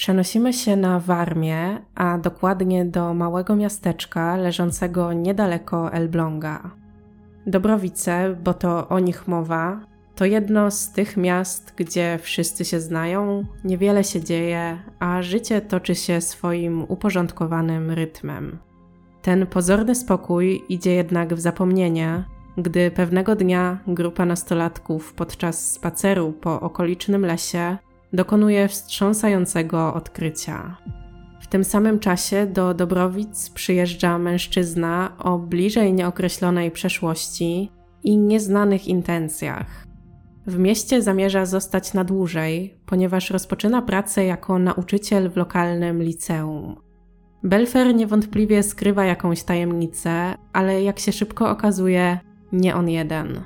Przenosimy się na Warmię, a dokładnie do małego miasteczka leżącego niedaleko Elbląga. Dobrowice, bo to o nich mowa, to jedno z tych miast, gdzie wszyscy się znają, niewiele się dzieje, a życie toczy się swoim uporządkowanym rytmem. Ten pozorny spokój idzie jednak w zapomnienie, gdy pewnego dnia grupa nastolatków podczas spaceru po okolicznym lesie dokonuje wstrząsającego odkrycia. W tym samym czasie do Dobrowic przyjeżdża mężczyzna o bliżej nieokreślonej przeszłości i nieznanych intencjach. W mieście zamierza zostać na dłużej, ponieważ rozpoczyna pracę jako nauczyciel w lokalnym liceum. Belfer niewątpliwie skrywa jakąś tajemnicę, ale jak się szybko okazuje, nie on jeden.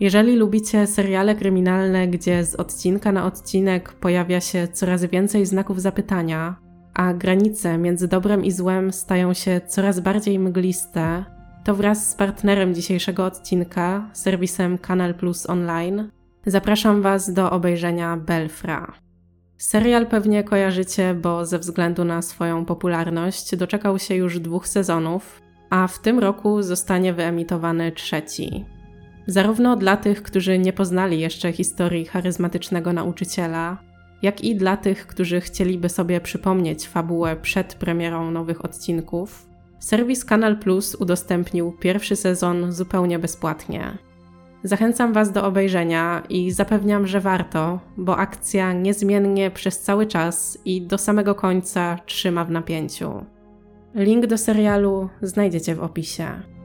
Jeżeli lubicie seriale kryminalne, gdzie z odcinka na odcinek pojawia się coraz więcej znaków zapytania, a granice między dobrem i złem stają się coraz bardziej mgliste, to wraz z partnerem dzisiejszego odcinka, serwisem Kanal Plus Online, zapraszam Was do obejrzenia Belfra. Serial pewnie kojarzycie, bo ze względu na swoją popularność doczekał się już dwóch sezonów, a w tym roku zostanie wyemitowany trzeci. Zarówno dla tych, którzy nie poznali jeszcze historii charyzmatycznego nauczyciela, jak i dla tych, którzy chcieliby sobie przypomnieć fabułę przed premierą nowych odcinków, serwis Kanal Plus udostępnił pierwszy sezon zupełnie bezpłatnie. Zachęcam Was do obejrzenia i zapewniam, że warto, bo akcja niezmiennie przez cały czas i do samego końca trzyma w napięciu. Link do serialu znajdziecie w opisie.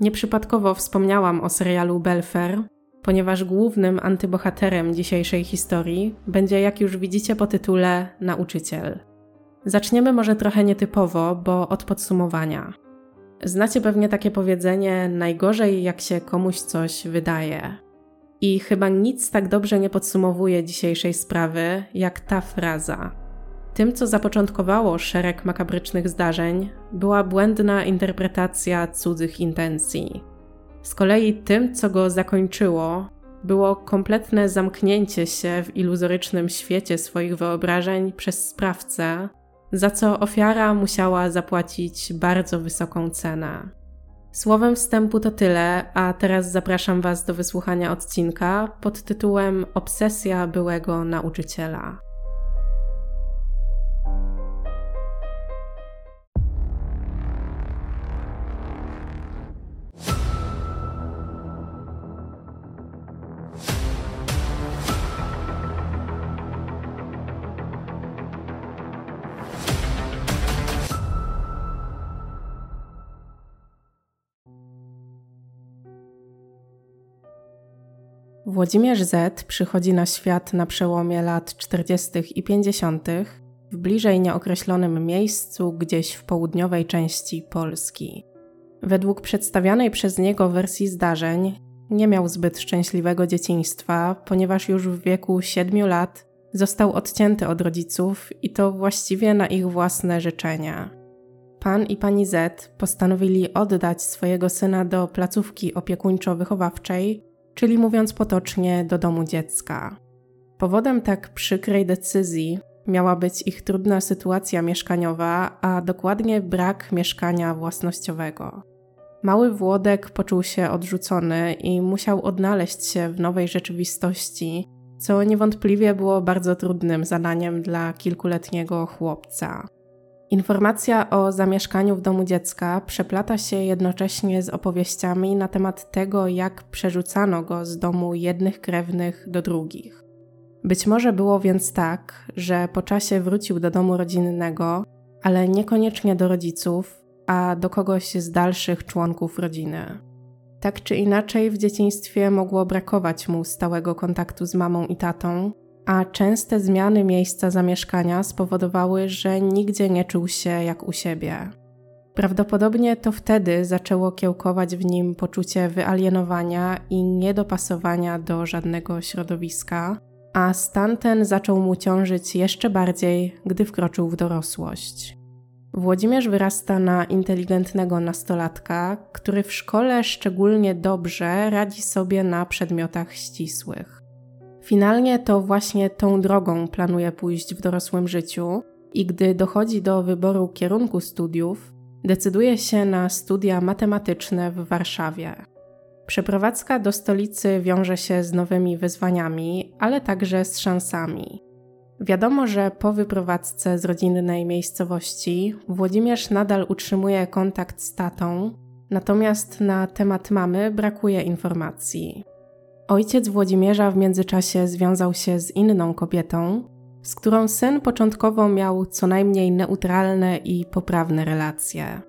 Nieprzypadkowo wspomniałam o serialu Belfer, ponieważ głównym antybohaterem dzisiejszej historii będzie, jak już widzicie po tytule, nauczyciel. Zaczniemy może trochę nietypowo, bo od podsumowania. Znacie pewnie takie powiedzenie: najgorzej, jak się komuś coś wydaje. I chyba nic tak dobrze nie podsumowuje dzisiejszej sprawy, jak ta fraza. Tym, co zapoczątkowało szereg makabrycznych zdarzeń, była błędna interpretacja cudzych intencji. Z kolei tym, co go zakończyło, było kompletne zamknięcie się w iluzorycznym świecie swoich wyobrażeń przez sprawcę, za co ofiara musiała zapłacić bardzo wysoką cenę. Słowem wstępu to tyle, a teraz zapraszam Was do wysłuchania odcinka pod tytułem Obsesja byłego nauczyciela. Włodzimierz Z przychodzi na świat na przełomie lat 40. i 50. w bliżej nieokreślonym miejscu gdzieś w południowej części Polski. Według przedstawianej przez niego wersji zdarzeń, nie miał zbyt szczęśliwego dzieciństwa, ponieważ już w wieku 7 lat został odcięty od rodziców i to właściwie na ich własne życzenia. Pan i pani Z postanowili oddać swojego syna do placówki opiekuńczo-wychowawczej, czyli mówiąc potocznie, do domu dziecka. Powodem tak przykrej decyzji miała być ich trudna sytuacja mieszkaniowa, a dokładnie brak mieszkania własnościowego. Mały Włodek poczuł się odrzucony i musiał odnaleźć się w nowej rzeczywistości, co niewątpliwie było bardzo trudnym zadaniem dla kilkuletniego chłopca. Informacja o zamieszkaniu w domu dziecka przeplata się jednocześnie z opowieściami na temat tego, jak przerzucano go z domu jednych krewnych do drugich. Być może było więc tak, że po czasie wrócił do domu rodzinnego, ale niekoniecznie do rodziców, a do kogoś z dalszych członków rodziny. Tak czy inaczej, w dzieciństwie mogło brakować mu stałego kontaktu z mamą i tatą, a częste zmiany miejsca zamieszkania spowodowały, że nigdzie nie czuł się jak u siebie. Prawdopodobnie to wtedy zaczęło kiełkować w nim poczucie wyalienowania i niedopasowania do żadnego środowiska, a stan ten zaczął mu ciążyć jeszcze bardziej, gdy wkroczył w dorosłość. Włodzimierz wyrasta na inteligentnego nastolatka, który w szkole szczególnie dobrze radzi sobie na przedmiotach ścisłych. Finalnie to właśnie tą drogą planuje pójść w dorosłym życiu i gdy dochodzi do wyboru kierunku studiów, decyduje się na studia matematyczne w Warszawie. Przeprowadzka do stolicy wiąże się z nowymi wyzwaniami, ale także z szansami. Wiadomo, że po wyprowadzce z rodzinnej miejscowości Włodzimierz nadal utrzymuje kontakt z tatą, natomiast na temat mamy brakuje informacji. Ojciec Włodzimierza w międzyczasie związał się z inną kobietą, z którą syn początkowo miał co najmniej neutralne i poprawne relacje.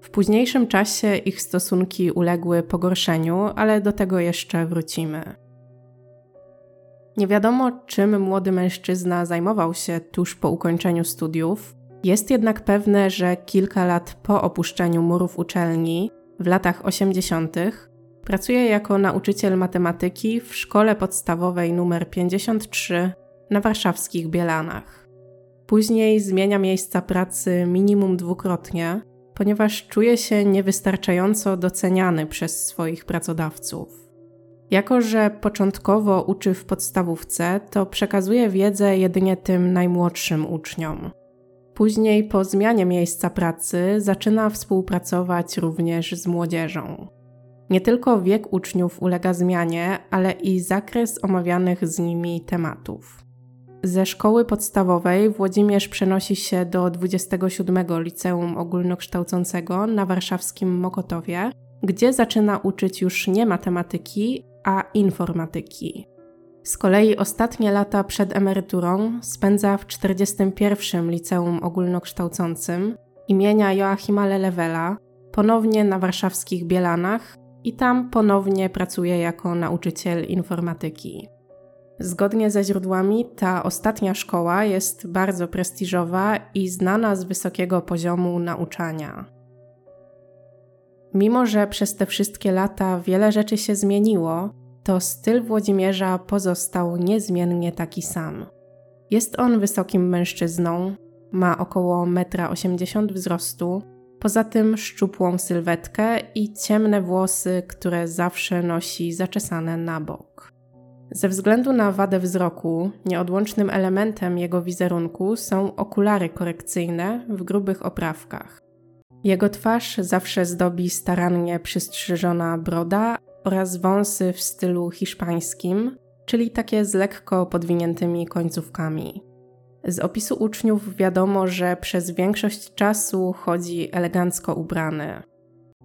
W późniejszym czasie ich stosunki uległy pogorszeniu, ale do tego jeszcze wrócimy. Nie wiadomo, czym młody mężczyzna zajmował się tuż po ukończeniu studiów. Jest jednak pewne, że kilka lat po opuszczeniu murów uczelni, w latach 80., pracuje jako nauczyciel matematyki w szkole podstawowej nr 53 na warszawskich Bielanach. Później zmienia miejsca pracy minimum dwukrotnie, ponieważ czuje się niewystarczająco doceniany przez swoich pracodawców. Jako, że początkowo uczy w podstawówce, to przekazuje wiedzę jedynie tym najmłodszym uczniom. Później, po zmianie miejsca pracy, zaczyna współpracować również z młodzieżą. Nie tylko wiek uczniów ulega zmianie, ale i zakres omawianych z nimi tematów. Ze szkoły podstawowej Włodzimierz przenosi się do 27 Liceum Ogólnokształcącego na warszawskim Mokotowie, gdzie zaczyna uczyć już nie matematyki, a informatyki. Z kolei ostatnie lata przed emeryturą spędza w 41 Liceum Ogólnokształcącym imienia Joachima Lelewela, ponownie na warszawskich Bielanach i tam ponownie pracuje jako nauczyciel informatyki. Zgodnie ze źródłami, ta ostatnia szkoła jest bardzo prestiżowa i znana z wysokiego poziomu nauczania. Mimo, że przez te wszystkie lata wiele rzeczy się zmieniło, to styl Włodzimierza pozostał niezmiennie taki sam. Jest on wysokim mężczyzną, ma około 1,80 m wzrostu, poza tym szczupłą sylwetkę i ciemne włosy, które zawsze nosi zaczesane na bok. Ze względu na wadę wzroku, nieodłącznym elementem jego wizerunku są okulary korekcyjne w grubych oprawkach. Jego twarz zawsze zdobi starannie przystrzyżona broda oraz wąsy w stylu hiszpańskim, czyli takie z lekko podwiniętymi końcówkami. Z opisu uczniów wiadomo, że przez większość czasu chodzi elegancko ubrany.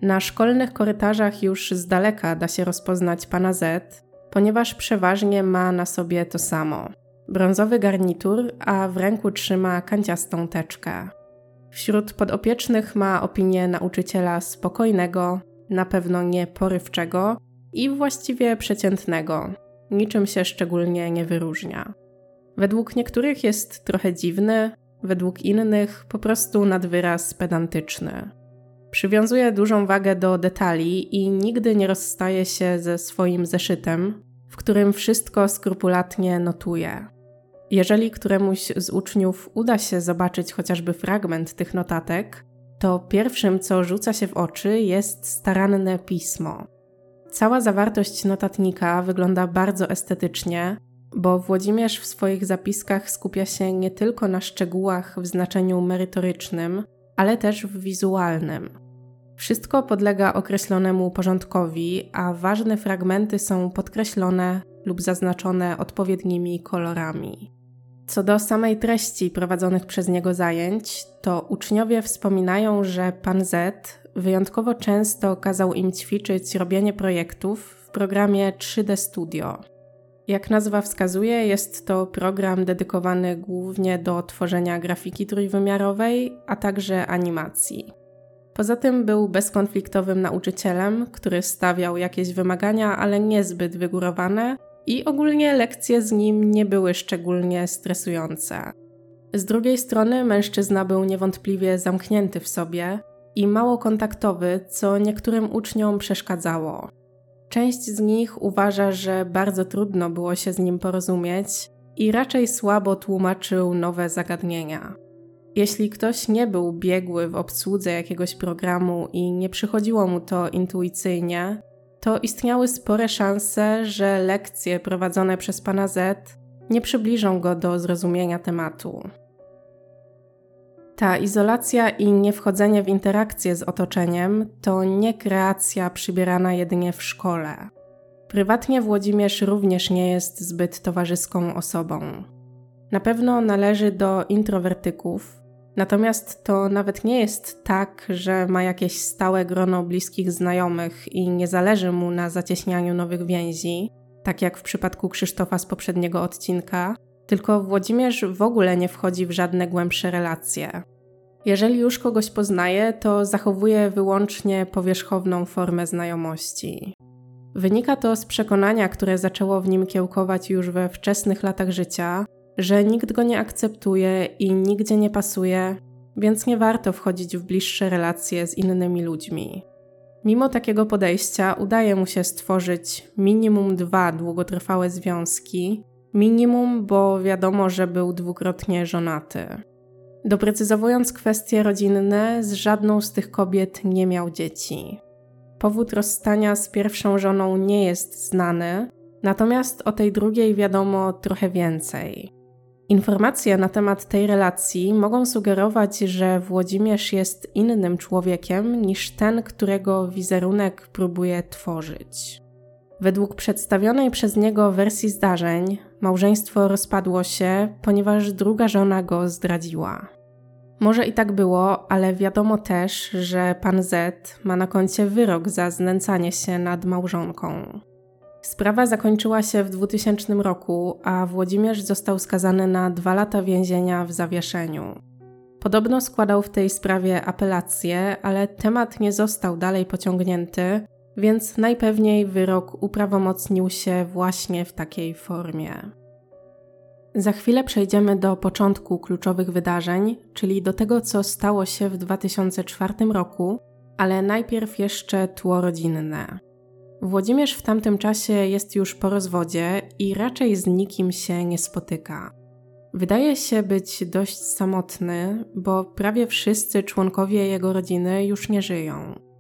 Na szkolnych korytarzach już z daleka da się rozpoznać pana Z, ponieważ przeważnie ma na sobie to samo. Brązowy garnitur, a w ręku trzyma kanciastą teczkę. Wśród podopiecznych ma opinię nauczyciela spokojnego, na pewno nie porywczego i właściwie przeciętnego. Niczym się szczególnie nie wyróżnia. Według niektórych jest trochę dziwny, według innych po prostu nadwyraz pedantyczny. Przywiązuje dużą wagę do detali i nigdy nie rozstaje się ze swoim zeszytem, w którym wszystko skrupulatnie notuje. Jeżeli któremuś z uczniów uda się zobaczyć chociażby fragment tych notatek, to pierwszym, co rzuca się w oczy, jest staranne pismo. Cała zawartość notatnika wygląda bardzo estetycznie, bo Włodzimierz w swoich zapiskach skupia się nie tylko na szczegółach w znaczeniu merytorycznym, ale też w wizualnym. Wszystko podlega określonemu porządkowi, a ważne fragmenty są podkreślone lub zaznaczone odpowiednimi kolorami. Co do samej treści prowadzonych przez niego zajęć, to uczniowie wspominają, że pan Z wyjątkowo często kazał im ćwiczyć robienie projektów w programie 3D Studio. Jak nazwa wskazuje, jest to program dedykowany głównie do tworzenia grafiki trójwymiarowej, a także animacji. Poza tym był bezkonfliktowym nauczycielem, który stawiał jakieś wymagania, ale niezbyt wygórowane, i ogólnie lekcje z nim nie były szczególnie stresujące. Z drugiej strony, mężczyzna był niewątpliwie zamknięty w sobie i mało kontaktowy, co niektórym uczniom przeszkadzało. Część z nich uważa, że bardzo trudno było się z nim porozumieć i raczej słabo tłumaczył nowe zagadnienia. Jeśli ktoś nie był biegły w obsłudze jakiegoś programu i nie przychodziło mu to intuicyjnie, to istniały spore szanse, że lekcje prowadzone przez pana Z nie przybliżą go do zrozumienia tematu. Ta izolacja i niewchodzenie w interakcję z otoczeniem to nie kreacja przybierana jedynie w szkole. Prywatnie Włodzimierz również nie jest zbyt towarzyską osobą. Na pewno należy do introwertyków, natomiast to nawet nie jest tak, że ma jakieś stałe grono bliskich znajomych i nie zależy mu na zacieśnianiu nowych więzi, tak jak w przypadku Krzysztofa z poprzedniego odcinka, tylko Włodzimierz w ogóle nie wchodzi w żadne głębsze relacje. Jeżeli już kogoś poznaje, to zachowuje wyłącznie powierzchowną formę znajomości. Wynika to z przekonania, które zaczęło w nim kiełkować już we wczesnych latach życia, że nikt go nie akceptuje i nigdzie nie pasuje, więc nie warto wchodzić w bliższe relacje z innymi ludźmi. Mimo takiego podejścia udaje mu się stworzyć minimum dwa długotrwałe związki. Minimum, bo wiadomo, że był dwukrotnie żonaty. Doprecyzowując kwestie rodzinne, z żadną z tych kobiet nie miał dzieci. Powód rozstania z pierwszą żoną nie jest znany, natomiast o tej drugiej wiadomo trochę więcej. Informacje na temat tej relacji mogą sugerować, że Włodzimierz jest innym człowiekiem niż ten, którego wizerunek próbuje tworzyć. Według przedstawionej przez niego wersji zdarzeń, małżeństwo rozpadło się, ponieważ druga żona go zdradziła. Może i tak było, ale wiadomo też, że pan Z ma na koncie wyrok za znęcanie się nad małżonką. Sprawa zakończyła się w 2000 roku, a Włodzimierz został skazany na dwa lata więzienia w zawieszeniu. Podobno składał w tej sprawie apelację, ale temat nie został dalej pociągnięty, więc najpewniej wyrok uprawomocnił się właśnie w takiej formie. Za chwilę przejdziemy do początku kluczowych wydarzeń, czyli do tego, co stało się w 2004 roku, ale najpierw jeszcze tło rodzinne. Włodzimierz w tamtym czasie jest już po rozwodzie i raczej z nikim się nie spotyka. Wydaje się być dość samotny, bo prawie wszyscy członkowie jego rodziny już nie żyją.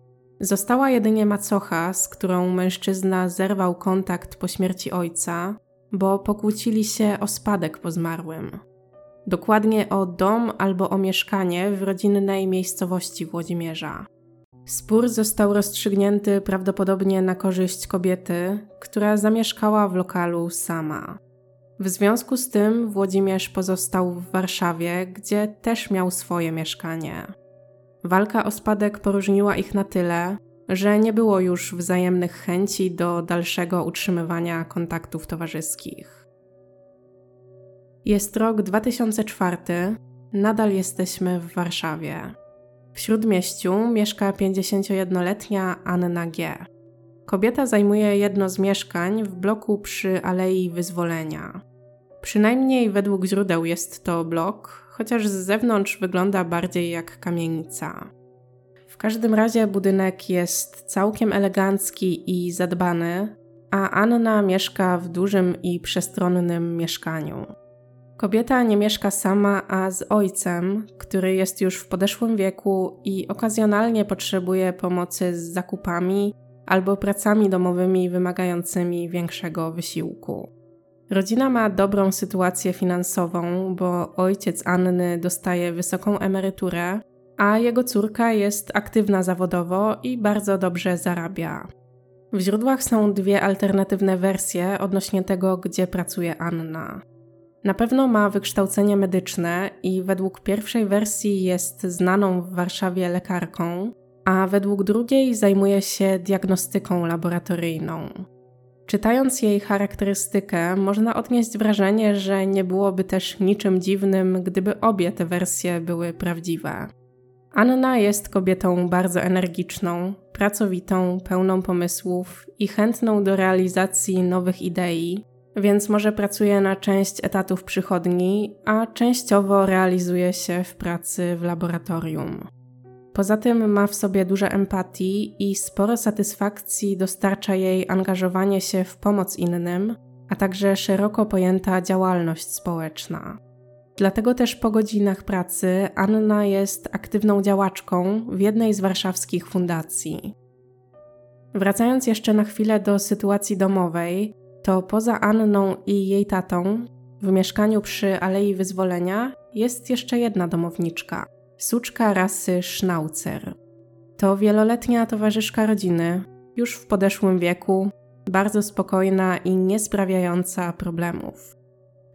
Została jedynie macocha, z którą mężczyzna zerwał kontakt po śmierci ojca, bo pokłócili się o spadek po zmarłym. Dokładnie o dom albo o mieszkanie w rodzinnej miejscowości Włodzimierza. Spór został rozstrzygnięty prawdopodobnie na korzyść kobiety, która zamieszkała w lokalu sama. W związku z tym Włodzimierz pozostał w Warszawie, gdzie też miał swoje mieszkanie. Walka o spadek poróżniła ich na tyle, że nie było już wzajemnych chęci do dalszego utrzymywania kontaktów towarzyskich. Jest rok 2004, nadal jesteśmy w Warszawie. W śródmieściu mieszka 51-letnia Anna G. Kobieta zajmuje jedno z mieszkań w bloku przy Alei Wyzwolenia. Przynajmniej według źródeł jest to blok, chociaż z zewnątrz wygląda bardziej jak kamienica. W każdym razie budynek jest całkiem elegancki i zadbany, a Anna mieszka w dużym i przestronnym mieszkaniu. Kobieta nie mieszka sama, a z ojcem, który jest już w podeszłym wieku i okazjonalnie potrzebuje pomocy z zakupami albo pracami domowymi wymagającymi większego wysiłku. Rodzina ma dobrą sytuację finansową, bo ojciec Anny dostaje wysoką emeryturę, a jego córka jest aktywna zawodowo i bardzo dobrze zarabia. W źródłach są dwie alternatywne wersje odnośnie tego, gdzie pracuje Anna. Na pewno ma wykształcenie medyczne i według pierwszej wersji jest znaną w Warszawie lekarką, a według drugiej zajmuje się diagnostyką laboratoryjną. Czytając jej charakterystykę, można odnieść wrażenie, że nie byłoby też niczym dziwnym, gdyby obie te wersje były prawdziwe. Anna jest kobietą bardzo energiczną, pracowitą, pełną pomysłów i chętną do realizacji nowych idei, więc może pracuje na część etatów przychodni, a częściowo realizuje się w pracy w laboratorium. Poza tym ma w sobie dużo empatii i sporo satysfakcji dostarcza jej angażowanie się w pomoc innym, a także szeroko pojęta działalność społeczna. Dlatego też po godzinach pracy Anna jest aktywną działaczką w jednej z warszawskich fundacji. Wracając jeszcze na chwilę do sytuacji domowej, to poza Anną i jej tatą w mieszkaniu przy Alei Wyzwolenia jest jeszcze jedna domowniczka suczka rasy Schnauzer. To wieloletnia towarzyszka rodziny, już w podeszłym wieku, bardzo spokojna i nie sprawiająca problemów.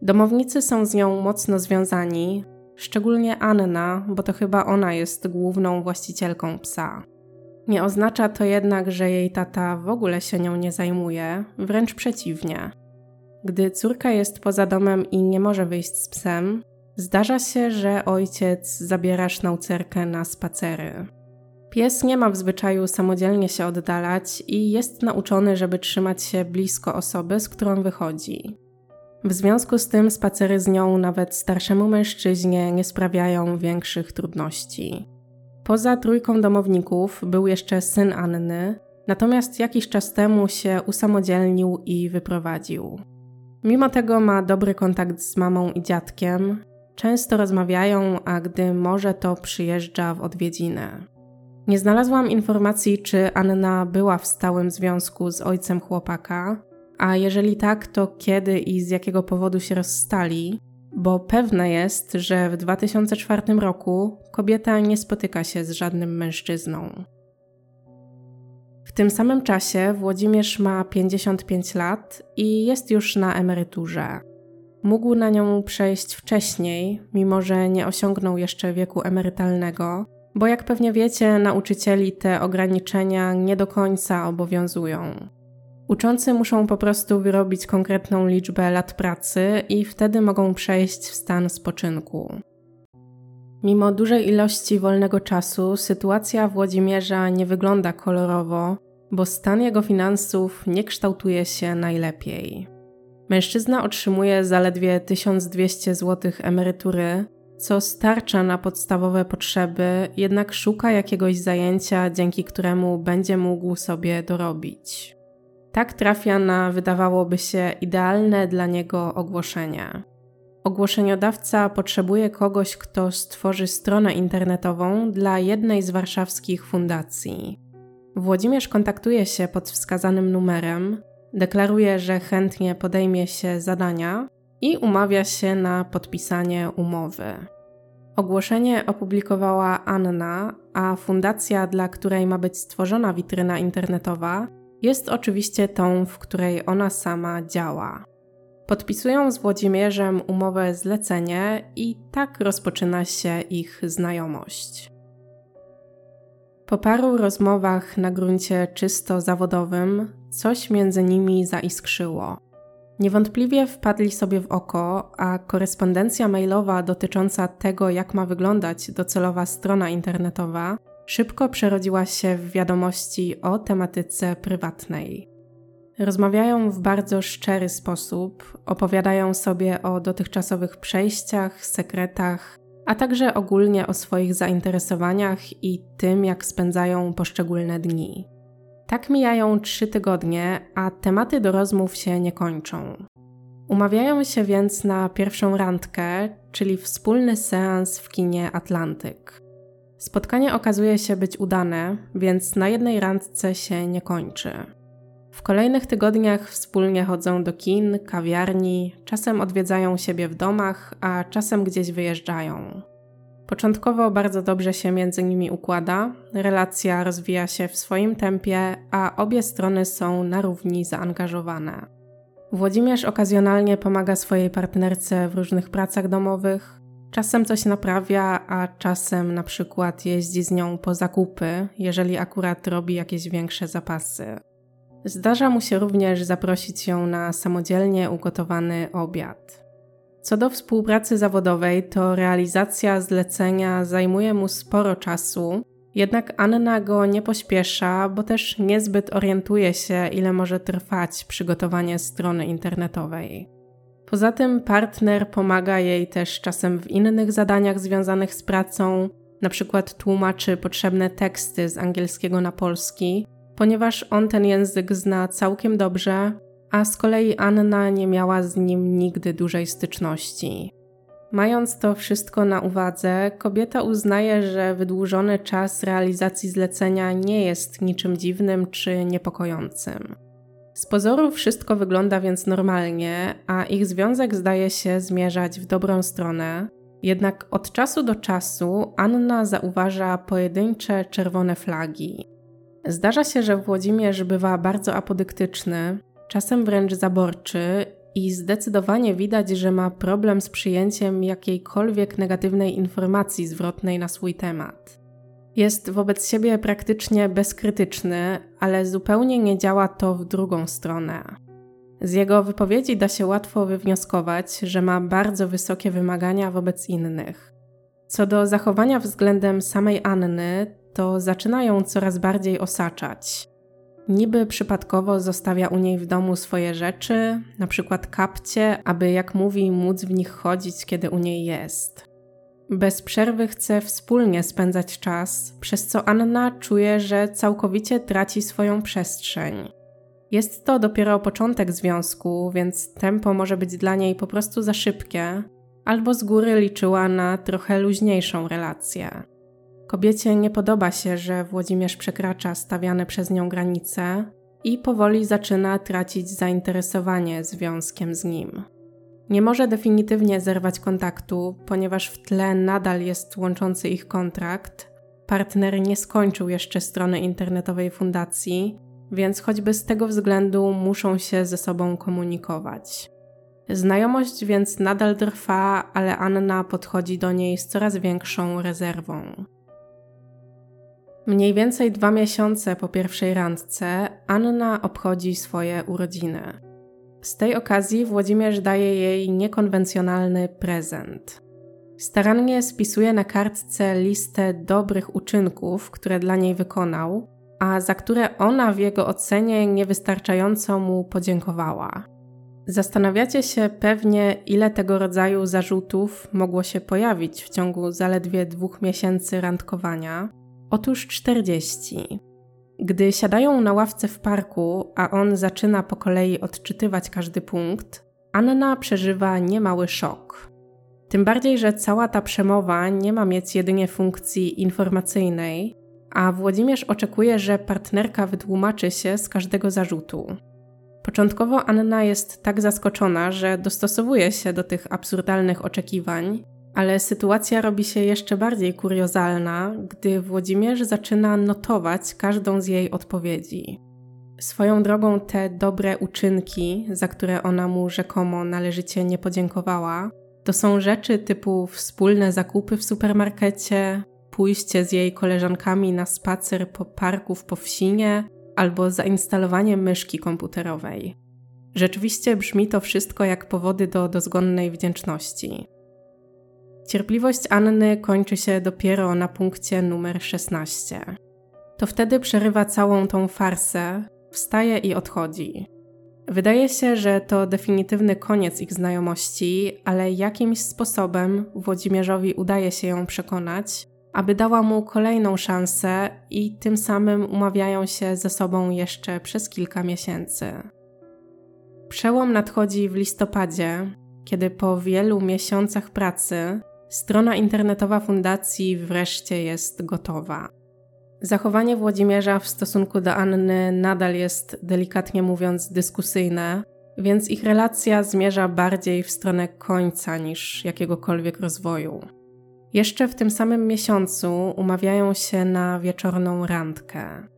Domownicy są z nią mocno związani, szczególnie Anna, bo to chyba ona jest główną właścicielką psa. Nie oznacza to jednak, że jej tata w ogóle się nią nie zajmuje, wręcz przeciwnie. Gdy córka jest poza domem i nie może wyjść z psem, zdarza się, że ojciec zabiera sznaucerkę na spacery. Pies nie ma w zwyczaju samodzielnie się oddalać i jest nauczony, żeby trzymać się blisko osoby, z którą wychodzi. W związku z tym spacery z nią nawet starszemu mężczyźnie nie sprawiają większych trudności. Poza trójką domowników był jeszcze syn Anny, natomiast jakiś czas temu się usamodzielnił i wyprowadził. Mimo tego ma dobry kontakt z mamą i dziadkiem, często rozmawiają, a gdy może, to przyjeżdża w odwiedziny. Nie znalazłam informacji, czy Anna była w stałym związku z ojcem chłopaka, a jeżeli tak, to kiedy i z jakiego powodu się rozstali, bo pewne jest, że w 2004 roku kobieta nie spotyka się z żadnym mężczyzną. W tym samym czasie Włodzimierz ma 55 lat i jest już na emeryturze. Mógł na nią przejść wcześniej, mimo że nie osiągnął jeszcze wieku emerytalnego, bo jak pewnie wiecie, nauczycieli te ograniczenia nie do końca obowiązują. Uczący muszą po prostu wyrobić konkretną liczbę lat pracy i wtedy mogą przejść w stan spoczynku. Mimo dużej ilości wolnego czasu, sytuacja Włodzimierza nie wygląda kolorowo, bo stan jego finansów nie kształtuje się najlepiej. Mężczyzna otrzymuje zaledwie 1200 zł emerytury, co starcza na podstawowe potrzeby, jednak szuka jakiegoś zajęcia, dzięki któremu będzie mógł sobie dorobić. Tak trafia na wydawałoby się idealne dla niego ogłoszenie. Ogłoszeniodawca potrzebuje kogoś, kto stworzy stronę internetową dla jednej z warszawskich fundacji. Włodzimierz kontaktuje się pod wskazanym numerem, deklaruje, że chętnie podejmie się zadania i umawia się na podpisanie umowy. Ogłoszenie opublikowała Anna, a fundacja, dla której ma być stworzona witryna internetowa, jest oczywiście tą, w której ona sama działa. Podpisują z Włodzimierzem umowę zlecenie i tak rozpoczyna się ich znajomość. Po paru rozmowach na gruncie czysto zawodowym, coś między nimi zaiskrzyło. Niewątpliwie wpadli sobie w oko, a korespondencja mailowa dotycząca tego, jak ma wyglądać docelowa strona internetowa, szybko przerodziła się w wiadomości o tematyce prywatnej. Rozmawiają w bardzo szczery sposób, opowiadają sobie o dotychczasowych przejściach, sekretach, a także ogólnie o swoich zainteresowaniach i tym, jak spędzają poszczególne dni. Tak mijają trzy tygodnie, a tematy do rozmów się nie kończą. Umawiają się więc na pierwszą randkę, czyli wspólny seans w kinie Atlantyk. Spotkanie okazuje się być udane, więc na jednej randce się nie kończy. W kolejnych tygodniach wspólnie chodzą do kin, kawiarni, czasem odwiedzają siebie w domach, a czasem gdzieś wyjeżdżają. Początkowo bardzo dobrze się między nimi układa, relacja rozwija się w swoim tempie, a obie strony są na równi zaangażowane. Włodzimierz okazjonalnie pomaga swojej partnerce w różnych pracach domowych, czasem coś naprawia, a czasem na przykład jeździ z nią po zakupy, jeżeli akurat robi jakieś większe zapasy. Zdarza mu się również zaprosić ją na samodzielnie ugotowany obiad. Co do współpracy zawodowej, to realizacja zlecenia zajmuje mu sporo czasu, jednak Anna go nie pośpiesza, bo też niezbyt orientuje się, ile może trwać przygotowanie strony internetowej. Poza tym partner pomaga jej też czasem w innych zadaniach związanych z pracą, na przykład tłumaczy potrzebne teksty z angielskiego na polski, ponieważ on ten język zna całkiem dobrze, a z kolei Anna nie miała z nim nigdy dużej styczności. Mając to wszystko na uwadze, kobieta uznaje, że wydłużony czas realizacji zlecenia nie jest niczym dziwnym czy niepokojącym. Z pozoru wszystko wygląda więc normalnie, a ich związek zdaje się zmierzać w dobrą stronę. Jednak od czasu do czasu Anna zauważa pojedyncze czerwone flagi. Zdarza się, że Włodzimierz bywa bardzo apodyktyczny, czasem wręcz zaborczy i zdecydowanie widać, że ma problem z przyjęciem jakiejkolwiek negatywnej informacji zwrotnej na swój temat. Jest wobec siebie praktycznie bezkrytyczny, ale zupełnie nie działa to w drugą stronę. Z jego wypowiedzi da się łatwo wywnioskować, że ma bardzo wysokie wymagania wobec innych. Co do zachowania względem samej Anny, to zaczyna ją coraz bardziej osaczać. Niby przypadkowo zostawia u niej w domu swoje rzeczy, na przykład kapcie, aby jak mówi móc w nich chodzić, kiedy u niej jest. Bez przerwy chce wspólnie spędzać czas, przez co Anna czuje, że całkowicie traci swoją przestrzeń. Jest to dopiero początek związku, więc tempo może być dla niej po prostu za szybkie, albo z góry liczyła na trochę luźniejszą relację. Kobiecie nie podoba się, że Włodzimierz przekracza stawiane przez nią granice i powoli zaczyna tracić zainteresowanie związkiem z nim. Nie może definitywnie zerwać kontaktu, ponieważ w tle nadal jest łączący ich kontrakt. Partner nie skończył jeszcze strony internetowej fundacji, więc choćby z tego względu muszą się ze sobą komunikować. Znajomość więc nadal trwa, ale Anna podchodzi do niej z coraz większą rezerwą. Mniej więcej dwa miesiące po pierwszej randce Anna obchodzi swoje urodziny. Z tej okazji Włodzimierz daje jej niekonwencjonalny prezent. Starannie spisuje na kartce listę dobrych uczynków, które dla niej wykonał, a za które ona w jego ocenie niewystarczająco mu podziękowała. Zastanawiacie się pewnie, ile tego rodzaju zarzutów mogło się pojawić w ciągu zaledwie dwóch miesięcy randkowania. Otóż 40. Gdy siadają na ławce w parku, a on zaczyna po kolei odczytywać każdy punkt, Anna przeżywa niemały szok. Tym bardziej, że cała ta przemowa nie ma mieć jedynie funkcji informacyjnej, a Włodzimierz oczekuje, że partnerka wytłumaczy się z każdego zarzutu. Początkowo Anna jest tak zaskoczona, że dostosowuje się do tych absurdalnych oczekiwań, ale sytuacja robi się jeszcze bardziej kuriozalna, gdy Włodzimierz zaczyna notować każdą z jej odpowiedzi. Swoją drogą te dobre uczynki, za które ona mu rzekomo należycie nie podziękowała, to są rzeczy typu wspólne zakupy w supermarkecie, pójście z jej koleżankami na spacer po parku w Powsinie albo zainstalowanie myszki komputerowej. Rzeczywiście brzmi to wszystko jak powody do dozgonnej wdzięczności. Cierpliwość Anny kończy się dopiero na punkcie numer 16. To wtedy przerywa całą tą farsę, wstaje i odchodzi. Wydaje się, że to definitywny koniec ich znajomości, ale jakimś sposobem Włodzimierzowi udaje się ją przekonać, aby dała mu kolejną szansę i tym samym umawiają się ze sobą jeszcze przez kilka miesięcy. Przełom nadchodzi w listopadzie, kiedy po wielu miesiącach pracy Strona internetowa fundacji wreszcie jest gotowa. Zachowanie Włodzimierza w stosunku do Anny nadal jest, delikatnie mówiąc, dyskusyjne, więc ich relacja zmierza bardziej w stronę końca niż jakiegokolwiek rozwoju. Jeszcze w tym samym miesiącu umawiają się na wieczorną randkę.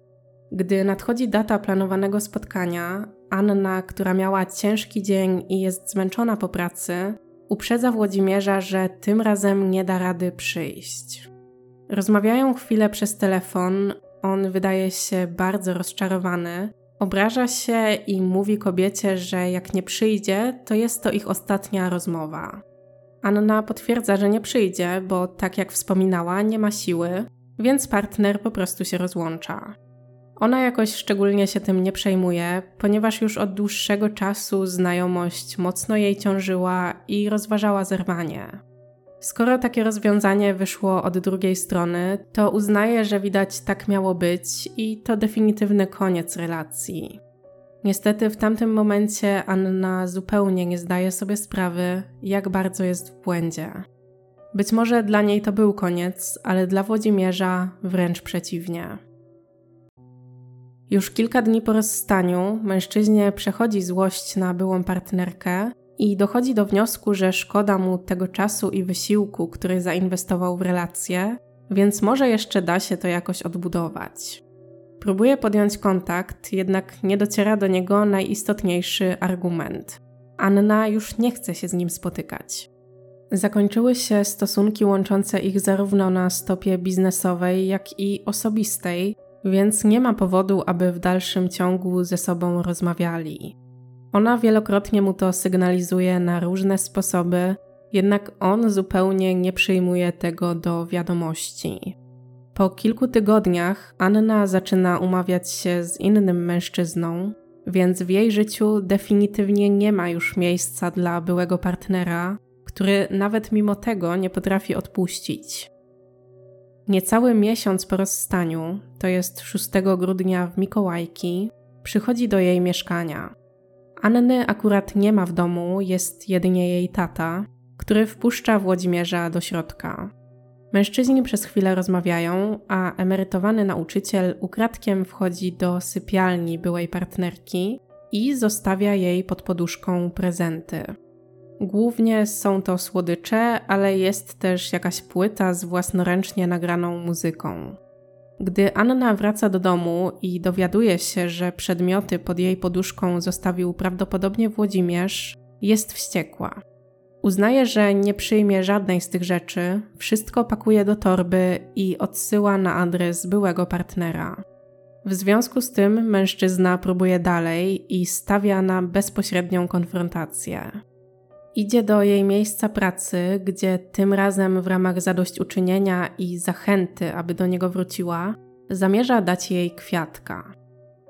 Gdy nadchodzi data planowanego spotkania, Anna, która miała ciężki dzień i jest zmęczona po pracy, uprzedza Włodzimierza, że tym razem nie da rady przyjść. Rozmawiają chwilę przez telefon, on wydaje się bardzo rozczarowany, obraża się i mówi kobiecie, że jak nie przyjdzie, to jest to ich ostatnia rozmowa. Anna potwierdza, że nie przyjdzie, bo tak jak wspominała, nie ma siły, więc partner po prostu się rozłącza. Ona jakoś szczególnie się tym nie przejmuje, ponieważ już od dłuższego czasu znajomość mocno jej ciążyła i rozważała zerwanie. Skoro takie rozwiązanie wyszło od drugiej strony, to uznaje, że widać tak miało być i to definitywny koniec relacji. Niestety w tamtym momencie Anna zupełnie nie zdaje sobie sprawy, jak bardzo jest w błędzie. Być może dla niej to był koniec, ale dla Włodzimierza wręcz przeciwnie. Już kilka dni po rozstaniu mężczyźnie przechodzi złość na byłą partnerkę i dochodzi do wniosku, że szkoda mu tego czasu i wysiłku, który zainwestował w relacje, więc może jeszcze da się to jakoś odbudować. Próbuje podjąć kontakt, jednak nie dociera do niego najistotniejszy argument. Anna już nie chce się z nim spotykać. Zakończyły się stosunki łączące ich zarówno na stopie biznesowej, jak i osobistej, więc nie ma powodu, aby w dalszym ciągu ze sobą rozmawiali. Ona wielokrotnie mu to sygnalizuje na różne sposoby, jednak on zupełnie nie przyjmuje tego do wiadomości. Po kilku tygodniach Anna zaczyna umawiać się z innym mężczyzną, więc w jej życiu definitywnie nie ma już miejsca dla byłego partnera, który nawet mimo tego nie potrafi odpuścić. Niecały miesiąc po rozstaniu, to jest 6 grudnia w Mikołajki, przychodzi do jej mieszkania. Anny akurat nie ma w domu, jest jedynie jej tata, który wpuszcza Włodzimierza do środka. Mężczyźni przez chwilę rozmawiają, a emerytowany nauczyciel ukradkiem wchodzi do sypialni byłej partnerki i zostawia jej pod poduszką prezenty. Głównie są to słodycze, ale jest też jakaś płyta z własnoręcznie nagraną muzyką. Gdy Anna wraca do domu i dowiaduje się, że przedmioty pod jej poduszką zostawił prawdopodobnie Włodzimierz, jest wściekła. Uznaje, że nie przyjmie żadnej z tych rzeczy, wszystko pakuje do torby i odsyła na adres byłego partnera. W związku z tym mężczyzna próbuje dalej i stawia na bezpośrednią konfrontację. Idzie do jej miejsca pracy, gdzie tym razem w ramach zadośćuczynienia i zachęty, aby do niego wróciła, zamierza dać jej kwiatka.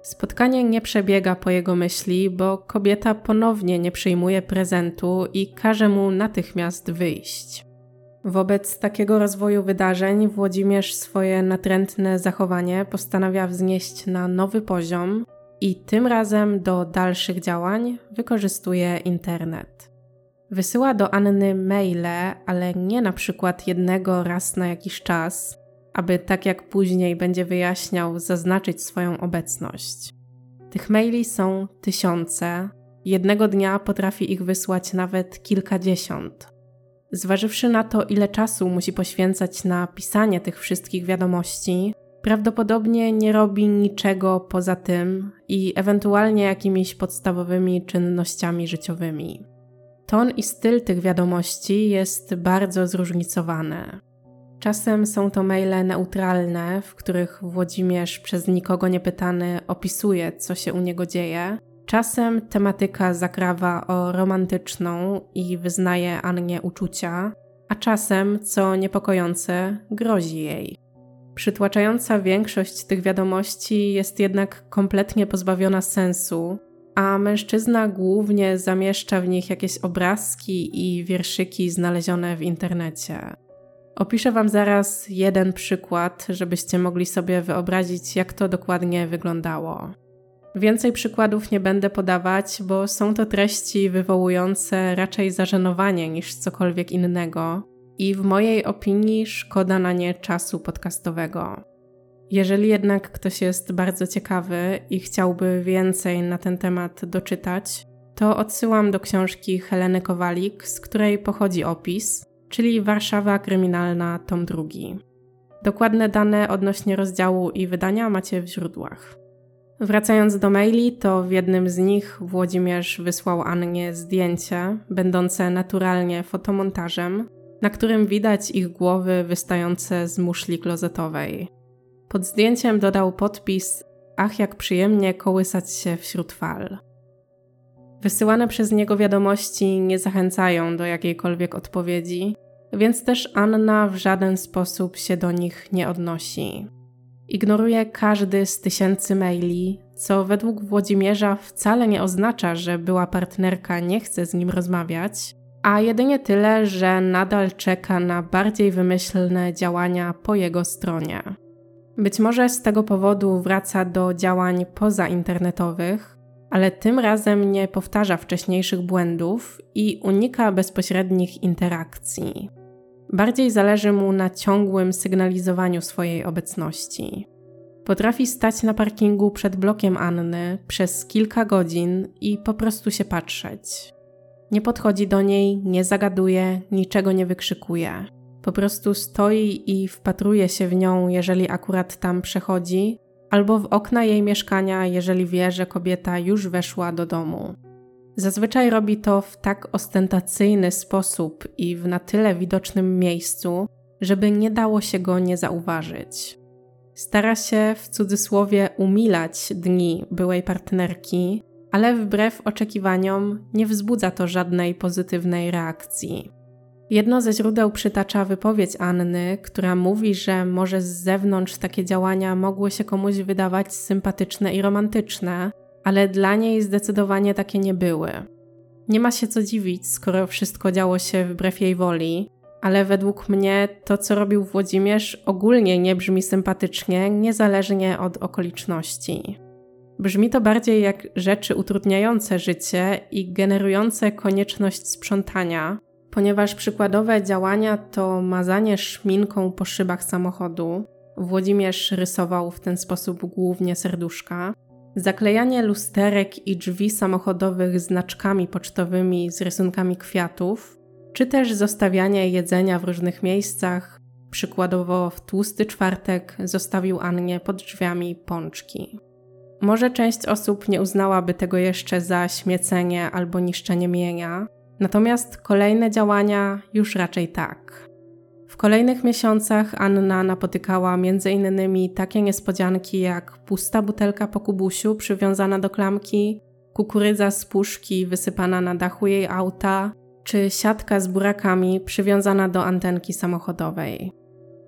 Spotkanie nie przebiega po jego myśli, bo kobieta ponownie nie przyjmuje prezentu i każe mu natychmiast wyjść. Wobec takiego rozwoju wydarzeń Włodzimierz swoje natrętne zachowanie postanawia wznieść na nowy poziom i tym razem do dalszych działań wykorzystuje internet. Wysyła do Anny maile, ale nie na przykład jednego raz na jakiś czas, aby tak jak później będzie wyjaśniał, zaznaczyć swoją obecność. Tych maili są tysiące, jednego dnia potrafi ich wysłać nawet kilkadziesiąt. Zważywszy na to, ile czasu musi poświęcać na pisanie tych wszystkich wiadomości, prawdopodobnie nie robi niczego poza tym i ewentualnie jakimiś podstawowymi czynnościami życiowymi. Ton i styl tych wiadomości jest bardzo zróżnicowany. Czasem są to maile neutralne, w których Włodzimierz przez nikogo niepytany opisuje, co się u niego dzieje. Czasem tematyka zakrawa o romantyczną i wyznaje Annie uczucia, a czasem, co niepokojące, grozi jej. Przytłaczająca większość tych wiadomości jest jednak kompletnie pozbawiona sensu, a mężczyzna głównie zamieszcza w nich jakieś obrazki i wierszyki znalezione w internecie. Opiszę Wam zaraz jeden przykład, żebyście mogli sobie wyobrazić, jak to dokładnie wyglądało. Więcej przykładów nie będę podawać, bo są to treści wywołujące raczej zażenowanie niż cokolwiek innego, i w mojej opinii szkoda na nie czasu podcastowego. Jeżeli jednak ktoś jest bardzo ciekawy i chciałby więcej na ten temat doczytać, to odsyłam do książki Heleny Kowalik, z której pochodzi opis, czyli Warszawa Kryminalna, tom drugi. Dokładne dane odnośnie rozdziału i wydania macie w źródłach. Wracając do maili, to w jednym z nich Włodzimierz wysłał Annie zdjęcie, będące naturalnie fotomontażem, na którym widać ich głowy wystające z muszli klozetowej. Pod zdjęciem dodał podpis: Ach, jak przyjemnie kołysać się wśród fal. Wysyłane przez niego wiadomości nie zachęcają do jakiejkolwiek odpowiedzi, więc też Anna w żaden sposób się do nich nie odnosi. Ignoruje każdy z tysięcy maili, co według Włodzimierza wcale nie oznacza, że była partnerka nie chce z nim rozmawiać, a jedynie tyle, że nadal czeka na bardziej wymyślne działania po jego stronie. Być może z tego powodu wraca do działań pozainternetowych, ale tym razem nie powtarza wcześniejszych błędów i unika bezpośrednich interakcji. Bardziej zależy mu na ciągłym sygnalizowaniu swojej obecności. Potrafi stać na parkingu przed blokiem Anny przez kilka godzin i po prostu się patrzeć. Nie podchodzi do niej, nie zagaduje, niczego nie wykrzykuje. Po prostu stoi i wpatruje się w nią, jeżeli akurat tam przechodzi, albo w okna jej mieszkania, jeżeli wie, że kobieta już weszła do domu. Zazwyczaj robi to w tak ostentacyjny sposób i w na tyle widocznym miejscu, żeby nie dało się go nie zauważyć. Stara się w cudzysłowie umilać dni byłej partnerki, ale wbrew oczekiwaniom nie wzbudza to żadnej pozytywnej reakcji. Jedno ze źródeł przytacza wypowiedź Anny, która mówi, że może z zewnątrz takie działania mogły się komuś wydawać sympatyczne i romantyczne, ale dla niej zdecydowanie takie nie były. Nie ma się co dziwić, skoro wszystko działo się wbrew jej woli, ale według mnie to, co robił Włodzimierz, ogólnie nie brzmi sympatycznie, niezależnie od okoliczności. Brzmi to bardziej jak rzeczy utrudniające życie i generujące konieczność sprzątania, ponieważ przykładowe działania to mazanie szminką po szybach samochodu. Włodzimierz rysował w ten sposób głównie serduszka. Zaklejanie lusterek i drzwi samochodowych znaczkami pocztowymi z rysunkami kwiatów, czy też zostawianie jedzenia w różnych miejscach. Przykładowo w tłusty czwartek zostawił Annie pod drzwiami pączki. Może część osób nie uznałaby tego jeszcze za śmiecenie albo niszczenie mienia, natomiast kolejne działania już raczej tak. W kolejnych miesiącach Anna napotykała m.in. takie niespodzianki jak pusta butelka po kubusiu przywiązana do klamki, kukurydza z puszki wysypana na dachu jej auta, czy siatka z burakami przywiązana do antenki samochodowej.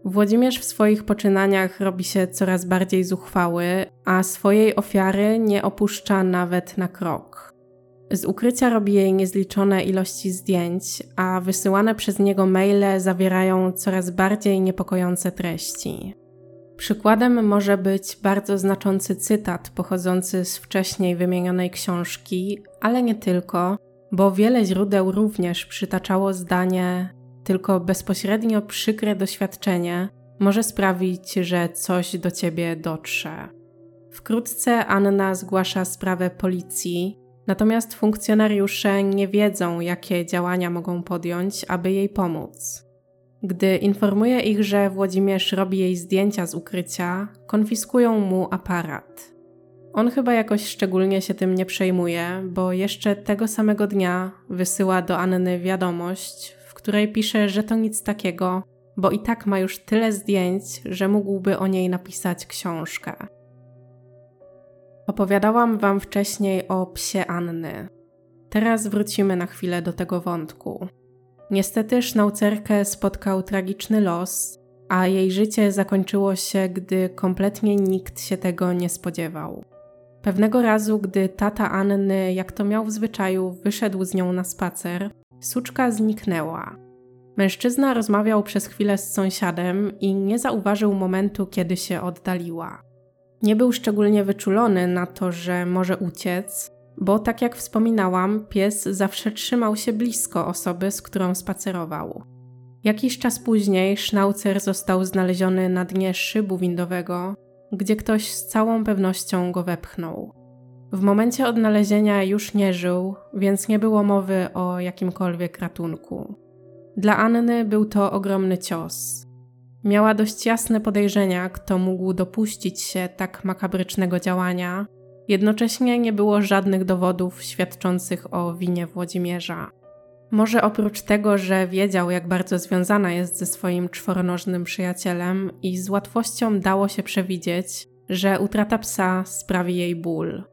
Włodzimierz w swoich poczynaniach robi się coraz bardziej zuchwały, a swojej ofiary nie opuszcza nawet na krok. Z ukrycia robi jej niezliczone ilości zdjęć, a wysyłane przez niego maile zawierają coraz bardziej niepokojące treści. Przykładem może być bardzo znaczący cytat pochodzący z wcześniej wymienionej książki, ale nie tylko, bo wiele źródeł również przytaczało zdanie: Tylko bezpośrednio przykre doświadczenie może sprawić, że coś do ciebie dotrze. Wkrótce Anna zgłasza sprawę policji, natomiast funkcjonariusze nie wiedzą, jakie działania mogą podjąć, aby jej pomóc. Gdy informuje ich, że Włodzimierz robi jej zdjęcia z ukrycia, konfiskują mu aparat. On chyba jakoś szczególnie się tym nie przejmuje, bo jeszcze tego samego dnia wysyła do Anny wiadomość, w której pisze, że to nic takiego, bo i tak ma już tyle zdjęć, że mógłby o niej napisać książkę. Opowiadałam Wam wcześniej o psie Anny. Teraz wrócimy na chwilę do tego wątku. Niestety sznaucerkę spotkał tragiczny los, a jej życie zakończyło się, gdy kompletnie nikt się tego nie spodziewał. Pewnego razu, gdy tata Anny, jak to miał w zwyczaju, wyszedł z nią na spacer, suczka zniknęła. Mężczyzna rozmawiał przez chwilę z sąsiadem i nie zauważył momentu, kiedy się oddaliła. Nie był szczególnie wyczulony na to, że może uciec, bo tak jak wspominałam, pies zawsze trzymał się blisko osoby, z którą spacerował. Jakiś czas później sznaucer został znaleziony na dnie szybu windowego, gdzie ktoś z całą pewnością go wepchnął. W momencie odnalezienia już nie żył, więc nie było mowy o jakimkolwiek ratunku. Dla Anny był to ogromny cios. Miała dość jasne podejrzenia, kto mógł dopuścić się tak makabrycznego działania, jednocześnie nie było żadnych dowodów świadczących o winie Włodzimierza. Może oprócz tego, że wiedział, jak bardzo związana jest ze swoim czworonożnym przyjacielem i z łatwością dało się przewidzieć, że utrata psa sprawi jej ból.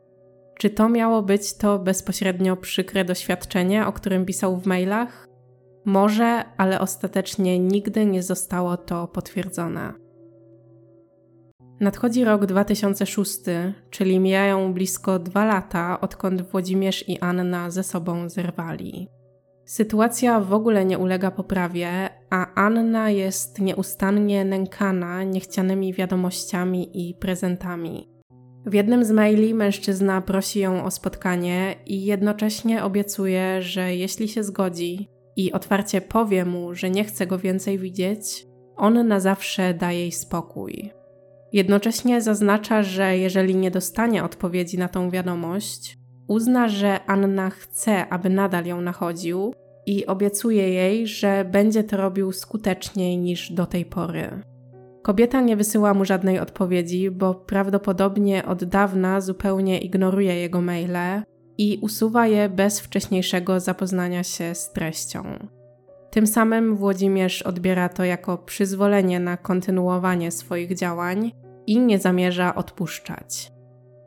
Czy to miało być to bezpośrednio przykre doświadczenie, o którym pisał w mailach? Może, ale ostatecznie nigdy nie zostało to potwierdzone. Nadchodzi rok 2006, czyli mijają blisko dwa lata, odkąd Włodzimierz i Anna ze sobą zerwali. Sytuacja w ogóle nie ulega poprawie, a Anna jest nieustannie nękana niechcianymi wiadomościami i prezentami. W jednym z maili mężczyzna prosi ją o spotkanie i jednocześnie obiecuje, że jeśli się zgodzi i otwarcie powie mu, że nie chce go więcej widzieć, on na zawsze da jej spokój. Jednocześnie zaznacza, że jeżeli nie dostanie odpowiedzi na tą wiadomość, uzna, że Anna chce, aby nadal ją nachodził i obiecuje jej, że będzie to robił skuteczniej niż do tej pory. Kobieta nie wysyła mu żadnej odpowiedzi, bo prawdopodobnie od dawna zupełnie ignoruje jego maile i usuwa je bez wcześniejszego zapoznania się z treścią. Tym samym Włodzimierz odbiera to jako przyzwolenie na kontynuowanie swoich działań i nie zamierza odpuszczać.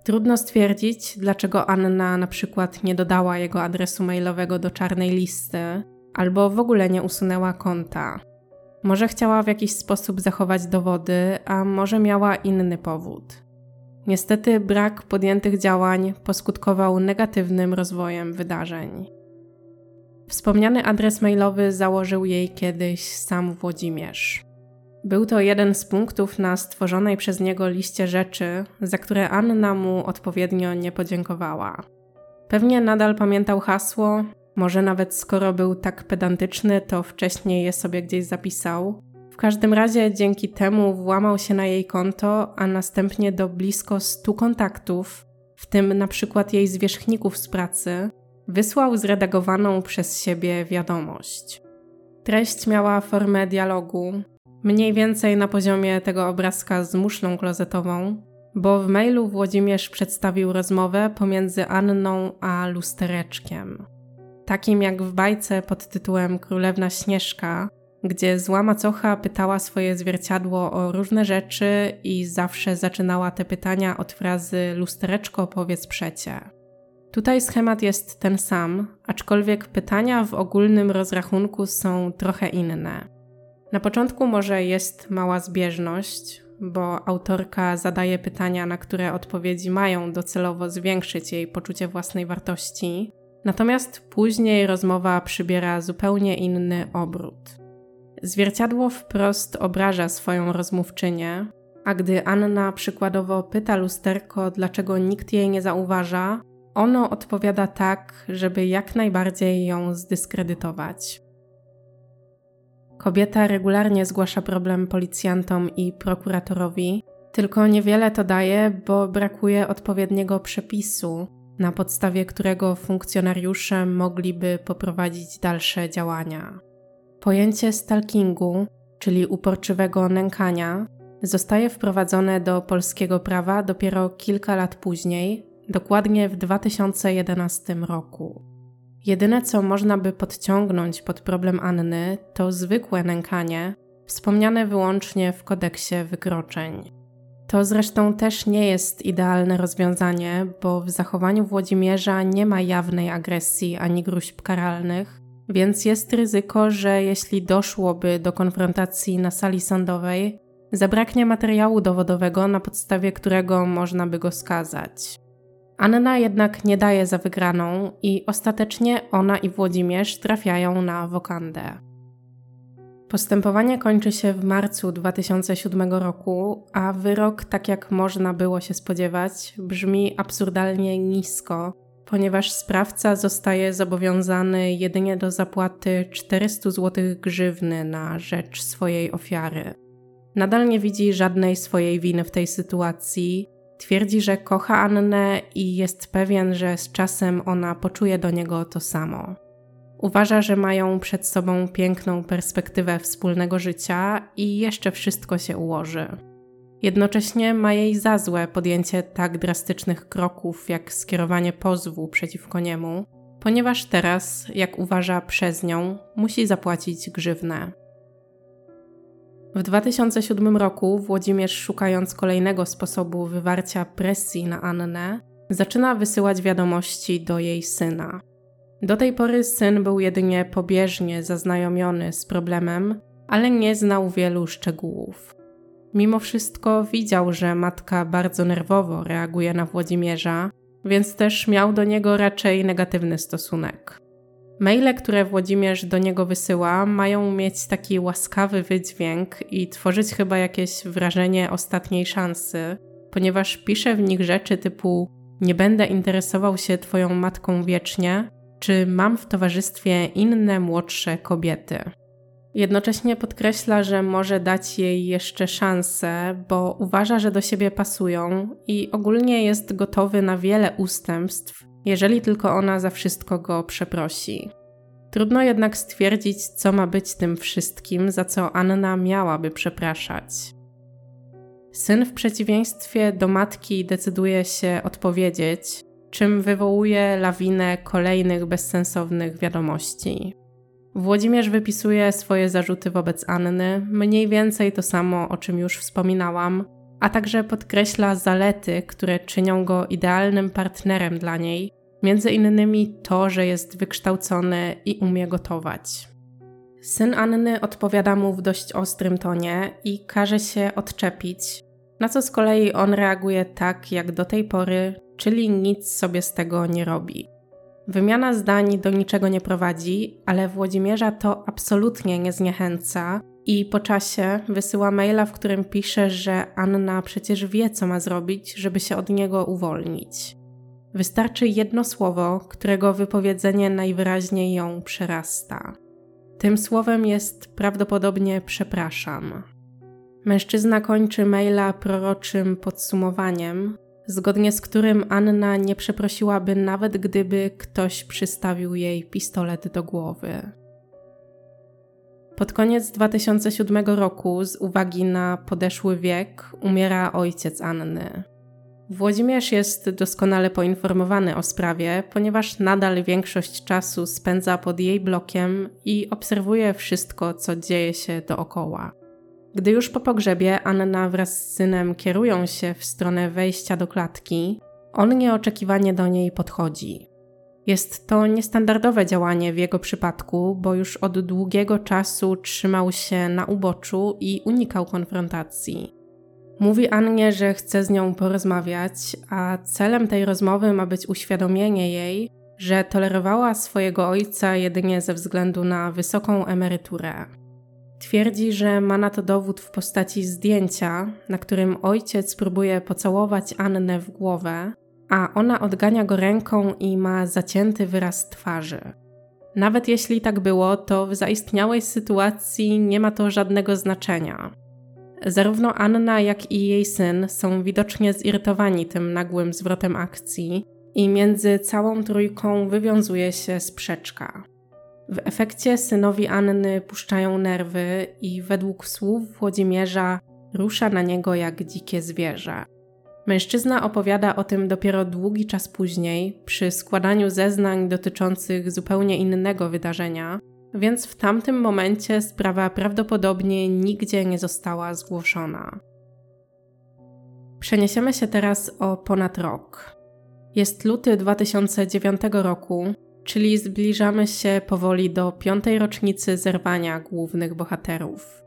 Trudno stwierdzić, dlaczego Anna na przykład nie dodała jego adresu mailowego do czarnej listy, albo w ogóle nie usunęła konta. Może chciała w jakiś sposób zachować dowody, a może miała inny powód. Niestety brak podjętych działań poskutkował negatywnym rozwojem wydarzeń. Wspomniany adres mailowy założył jej kiedyś sam Włodzimierz. Był to jeden z punktów na stworzonej przez niego liście rzeczy, za które Anna mu odpowiednio nie podziękowała. Pewnie nadal pamiętał hasło, może nawet skoro był tak pedantyczny, to wcześniej je sobie gdzieś zapisał. Każdym razie dzięki temu włamał się na jej konto, a następnie do blisko 100 kontaktów, w tym na przykład jej zwierzchników z pracy, wysłał zredagowaną przez siebie wiadomość. Treść miała formę dialogu, mniej więcej na poziomie tego obrazka z muszlą klozetową, bo w mailu Włodzimierz przedstawił rozmowę pomiędzy Anną a lustereczkiem. Takim jak w bajce pod tytułem Królewna Śnieżka, gdzie zła macocha pytała swoje zwierciadło o różne rzeczy i zawsze zaczynała te pytania od frazy lustereczko powiedz przecie. Tutaj schemat jest ten sam, aczkolwiek pytania w ogólnym rozrachunku są trochę inne. Na początku może jest mała zbieżność, bo autorka zadaje pytania, na które odpowiedzi mają docelowo zwiększyć jej poczucie własnej wartości, natomiast później rozmowa przybiera zupełnie inny obrót. Zwierciadło wprost obraża swoją rozmówczynię, a gdy Anna przykładowo pyta lusterko, dlaczego nikt jej nie zauważa, ono odpowiada tak, żeby jak najbardziej ją zdyskredytować. Kobieta regularnie zgłasza problem policjantom i prokuratorowi, tylko niewiele to daje, bo brakuje odpowiedniego przepisu, na podstawie którego funkcjonariusze mogliby poprowadzić dalsze działania. Pojęcie stalkingu, czyli uporczywego nękania, zostaje wprowadzone do polskiego prawa dopiero kilka lat później, dokładnie w 2011 roku. Jedyne, co można by podciągnąć pod problem Anny, to zwykłe nękanie, wspomniane wyłącznie w kodeksie wykroczeń. To zresztą też nie jest idealne rozwiązanie, bo w zachowaniu Włodzimierza nie ma jawnej agresji ani gruźb karalnych, więc jest ryzyko, że jeśli doszłoby do konfrontacji na sali sądowej, zabraknie materiału dowodowego, na podstawie którego można by go skazać. Anna jednak nie daje za wygraną i ostatecznie ona i Włodzimierz trafiają na wokandę. Postępowanie kończy się w marcu 2007 roku, a wyrok, tak jak można było się spodziewać, brzmi absurdalnie nisko, ponieważ sprawca zostaje zobowiązany jedynie do zapłaty 400 zł grzywny na rzecz swojej ofiary. Nadal nie widzi żadnej swojej winy w tej sytuacji, Twierdzi, że kocha Annę i jest pewien, że z czasem ona poczuje do niego to samo. Uważa, że mają przed sobą piękną perspektywę wspólnego życia i jeszcze wszystko się ułoży. Jednocześnie ma jej za złe podjęcie tak drastycznych kroków jak skierowanie pozwu przeciwko niemu, ponieważ teraz, jak uważa przez nią, musi zapłacić grzywnę. W 2007 roku Włodzimierz, szukając kolejnego sposobu wywarcia presji na Annę, zaczyna wysyłać wiadomości do jej syna. Do tej pory syn był jedynie pobieżnie zaznajomiony z problemem, ale nie znał wielu szczegółów. Mimo wszystko widział, że matka bardzo nerwowo reaguje na Włodzimierza, więc też miał do niego raczej negatywny stosunek. Maile, które Włodzimierz do niego wysyła, mają mieć taki łaskawy wydźwięk i tworzyć chyba jakieś wrażenie ostatniej szansy, ponieważ pisze w nich rzeczy typu nie będę interesował się Twoją matką wiecznie, czy mam w towarzystwie inne młodsze kobiety. Jednocześnie podkreśla, że może dać jej jeszcze szansę, bo uważa, że do siebie pasują i ogólnie jest gotowy na wiele ustępstw, jeżeli tylko ona za wszystko go przeprosi. Trudno jednak stwierdzić, co ma być tym wszystkim, za co Anna miałaby przepraszać. Syn w przeciwieństwie do matki decyduje się odpowiedzieć, czym wywołuje lawinę kolejnych bezsensownych wiadomości. Włodzimierz wypisuje swoje zarzuty wobec Anny, mniej więcej to samo, o czym już wspominałam, a także podkreśla zalety, które czynią go idealnym partnerem dla niej, między innymi to, że jest wykształcony i umie gotować. Syn Anny odpowiada mu w dość ostrym tonie i każe się odczepić, na co z kolei on reaguje tak, jak do tej pory, czyli nic sobie z tego nie robi. Wymiana zdań do niczego nie prowadzi, ale Włodzimierza to absolutnie nie zniechęca i po czasie wysyła maila, w którym pisze, że Anna przecież wie, co ma zrobić, żeby się od niego uwolnić. Wystarczy jedno słowo, którego wypowiedzenie najwyraźniej ją przerasta. Tym słowem jest prawdopodobnie przepraszam. Mężczyzna kończy maila proroczym podsumowaniem, zgodnie z którym Anna nie przeprosiłaby nawet gdyby ktoś przystawił jej pistolet do głowy. Pod koniec 2007 roku, z uwagi na podeszły wiek, umiera ojciec Anny. Włodzimierz jest doskonale poinformowany o sprawie, ponieważ nadal większość czasu spędza pod jej blokiem i obserwuje wszystko, co dzieje się dookoła. Gdy już po pogrzebie Anna wraz z synem kierują się w stronę wejścia do klatki, on nieoczekiwanie do niej podchodzi. Jest to niestandardowe działanie w jego przypadku, bo już od długiego czasu trzymał się na uboczu i unikał konfrontacji. Mówi Annie, że chce z nią porozmawiać, a celem tej rozmowy ma być uświadomienie jej, że tolerowała swojego ojca jedynie ze względu na wysoką emeryturę. Twierdzi, że ma na to dowód w postaci zdjęcia, na którym ojciec próbuje pocałować Annę w głowę, a ona odgania go ręką i ma zacięty wyraz twarzy. Nawet jeśli tak było, to w zaistniałej sytuacji nie ma to żadnego znaczenia. Zarówno Anna, jak i jej syn są widocznie zirytowani tym nagłym zwrotem akcji, i między całą trójką wywiązuje się sprzeczka. W efekcie synowi Anny puszczają nerwy i według słów Włodzimierza rusza na niego jak dzikie zwierzę. Mężczyzna opowiada o tym dopiero długi czas później, przy składaniu zeznań dotyczących zupełnie innego wydarzenia, więc w tamtym momencie sprawa prawdopodobnie nigdzie nie została zgłoszona. Przeniesiemy się teraz o ponad rok. Jest luty 2009 roku, czyli zbliżamy się powoli do piątej rocznicy zerwania głównych bohaterów.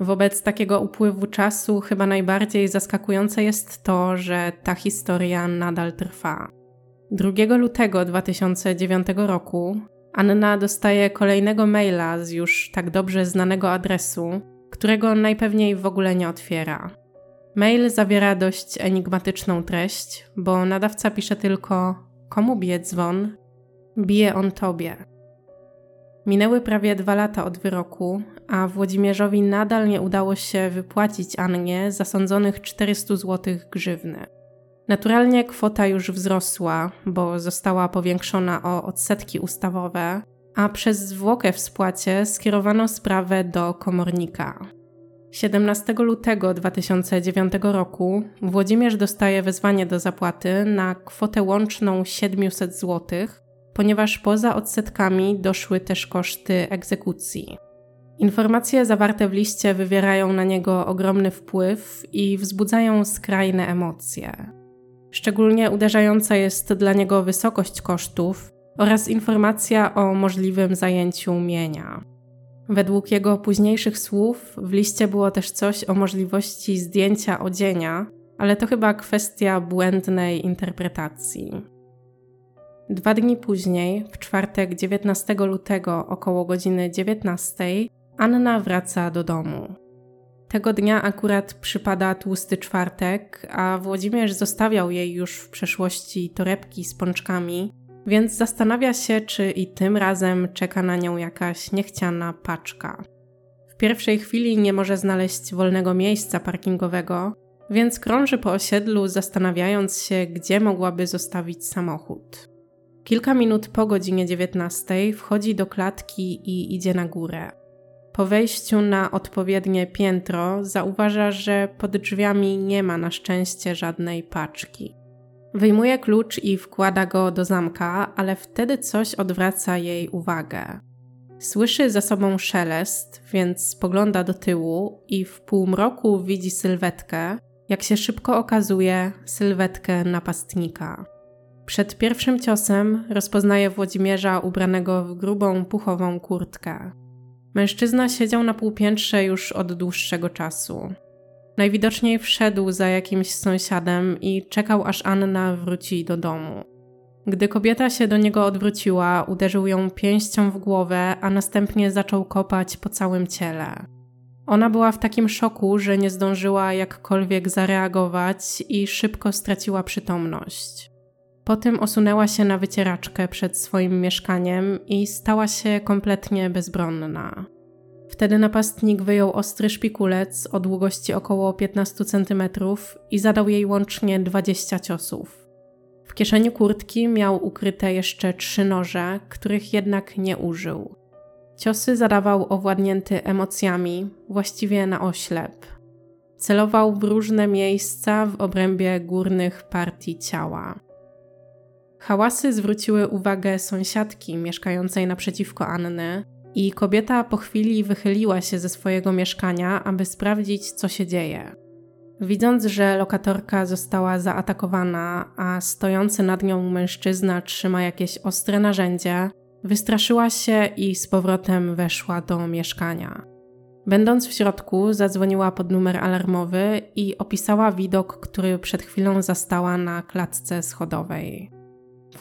Wobec takiego upływu czasu chyba najbardziej zaskakujące jest to, że ta historia nadal trwa. 2 lutego 2009 roku Anna dostaje kolejnego maila z już tak dobrze znanego adresu, którego najpewniej w ogóle nie otwiera. Mail zawiera dość enigmatyczną treść, bo nadawca pisze tylko: Komu bije dzwon? Bije on tobie. Minęły prawie dwa lata od wyroku, a Włodzimierzowi nadal nie udało się wypłacić Annie zasądzonych 400 zł grzywny. Naturalnie kwota już wzrosła, bo została powiększona o odsetki ustawowe, a przez zwłokę w spłacie skierowano sprawę do komornika. 17 lutego 2009 roku Włodzimierz dostaje wezwanie do zapłaty na kwotę łączną 700 zł, ponieważ poza odsetkami doszły też koszty egzekucji. Informacje zawarte w liście wywierają na niego ogromny wpływ i wzbudzają skrajne emocje. Szczególnie uderzająca jest dla niego wysokość kosztów oraz informacja o możliwym zajęciu mienia. Według jego późniejszych słów w liście było też coś o możliwości zdjęcia odzienia, ale to chyba kwestia błędnej interpretacji. Dwa dni później, w czwartek 19 lutego około godziny 19, Anna wraca do domu. Tego dnia akurat przypada tłusty czwartek, a Włodzimierz zostawiał jej już w przeszłości torebki z pączkami, więc zastanawia się, czy i tym razem czeka na nią jakaś niechciana paczka. W pierwszej chwili nie może znaleźć wolnego miejsca parkingowego, więc krąży po osiedlu, zastanawiając się, gdzie mogłaby zostawić samochód. Kilka minut po godzinie 19 wchodzi do klatki i idzie na górę. Po wejściu na odpowiednie piętro zauważa, że pod drzwiami nie ma na szczęście żadnej paczki. Wyjmuje klucz i wkłada go do zamka, ale wtedy coś odwraca jej uwagę. Słyszy za sobą szelest, więc spogląda do tyłu i w półmroku widzi sylwetkę, jak się szybko okazuje, sylwetkę napastnika. Przed pierwszym ciosem rozpoznaje Włodzimierza ubranego w grubą, puchową kurtkę. Mężczyzna siedział na półpiętrze już od dłuższego czasu. Najwidoczniej wszedł za jakimś sąsiadem i czekał, aż Anna wróci do domu. Gdy kobieta się do niego odwróciła, uderzył ją pięścią w głowę, a następnie zaczął kopać po całym ciele. Ona była w takim szoku, że nie zdążyła jakkolwiek zareagować i szybko straciła przytomność. Potem osunęła się na wycieraczkę przed swoim mieszkaniem i stała się kompletnie bezbronna. Wtedy napastnik wyjął ostry szpikulec o długości około 15 cm i zadał jej łącznie 20 ciosów. W kieszeni kurtki miał ukryte jeszcze trzy noże, których jednak nie użył. Ciosy zadawał owładnięty emocjami, właściwie na oślep. Celował w różne miejsca w obrębie górnych partii ciała. Hałasy zwróciły uwagę sąsiadki mieszkającej naprzeciwko Anny i kobieta po chwili wychyliła się ze swojego mieszkania, aby sprawdzić, co się dzieje. Widząc, że lokatorka została zaatakowana, a stojący nad nią mężczyzna trzyma jakieś ostre narzędzie, wystraszyła się i z powrotem weszła do mieszkania. Będąc w środku, zadzwoniła pod numer alarmowy i opisała widok, który przed chwilą zastała na klatce schodowej.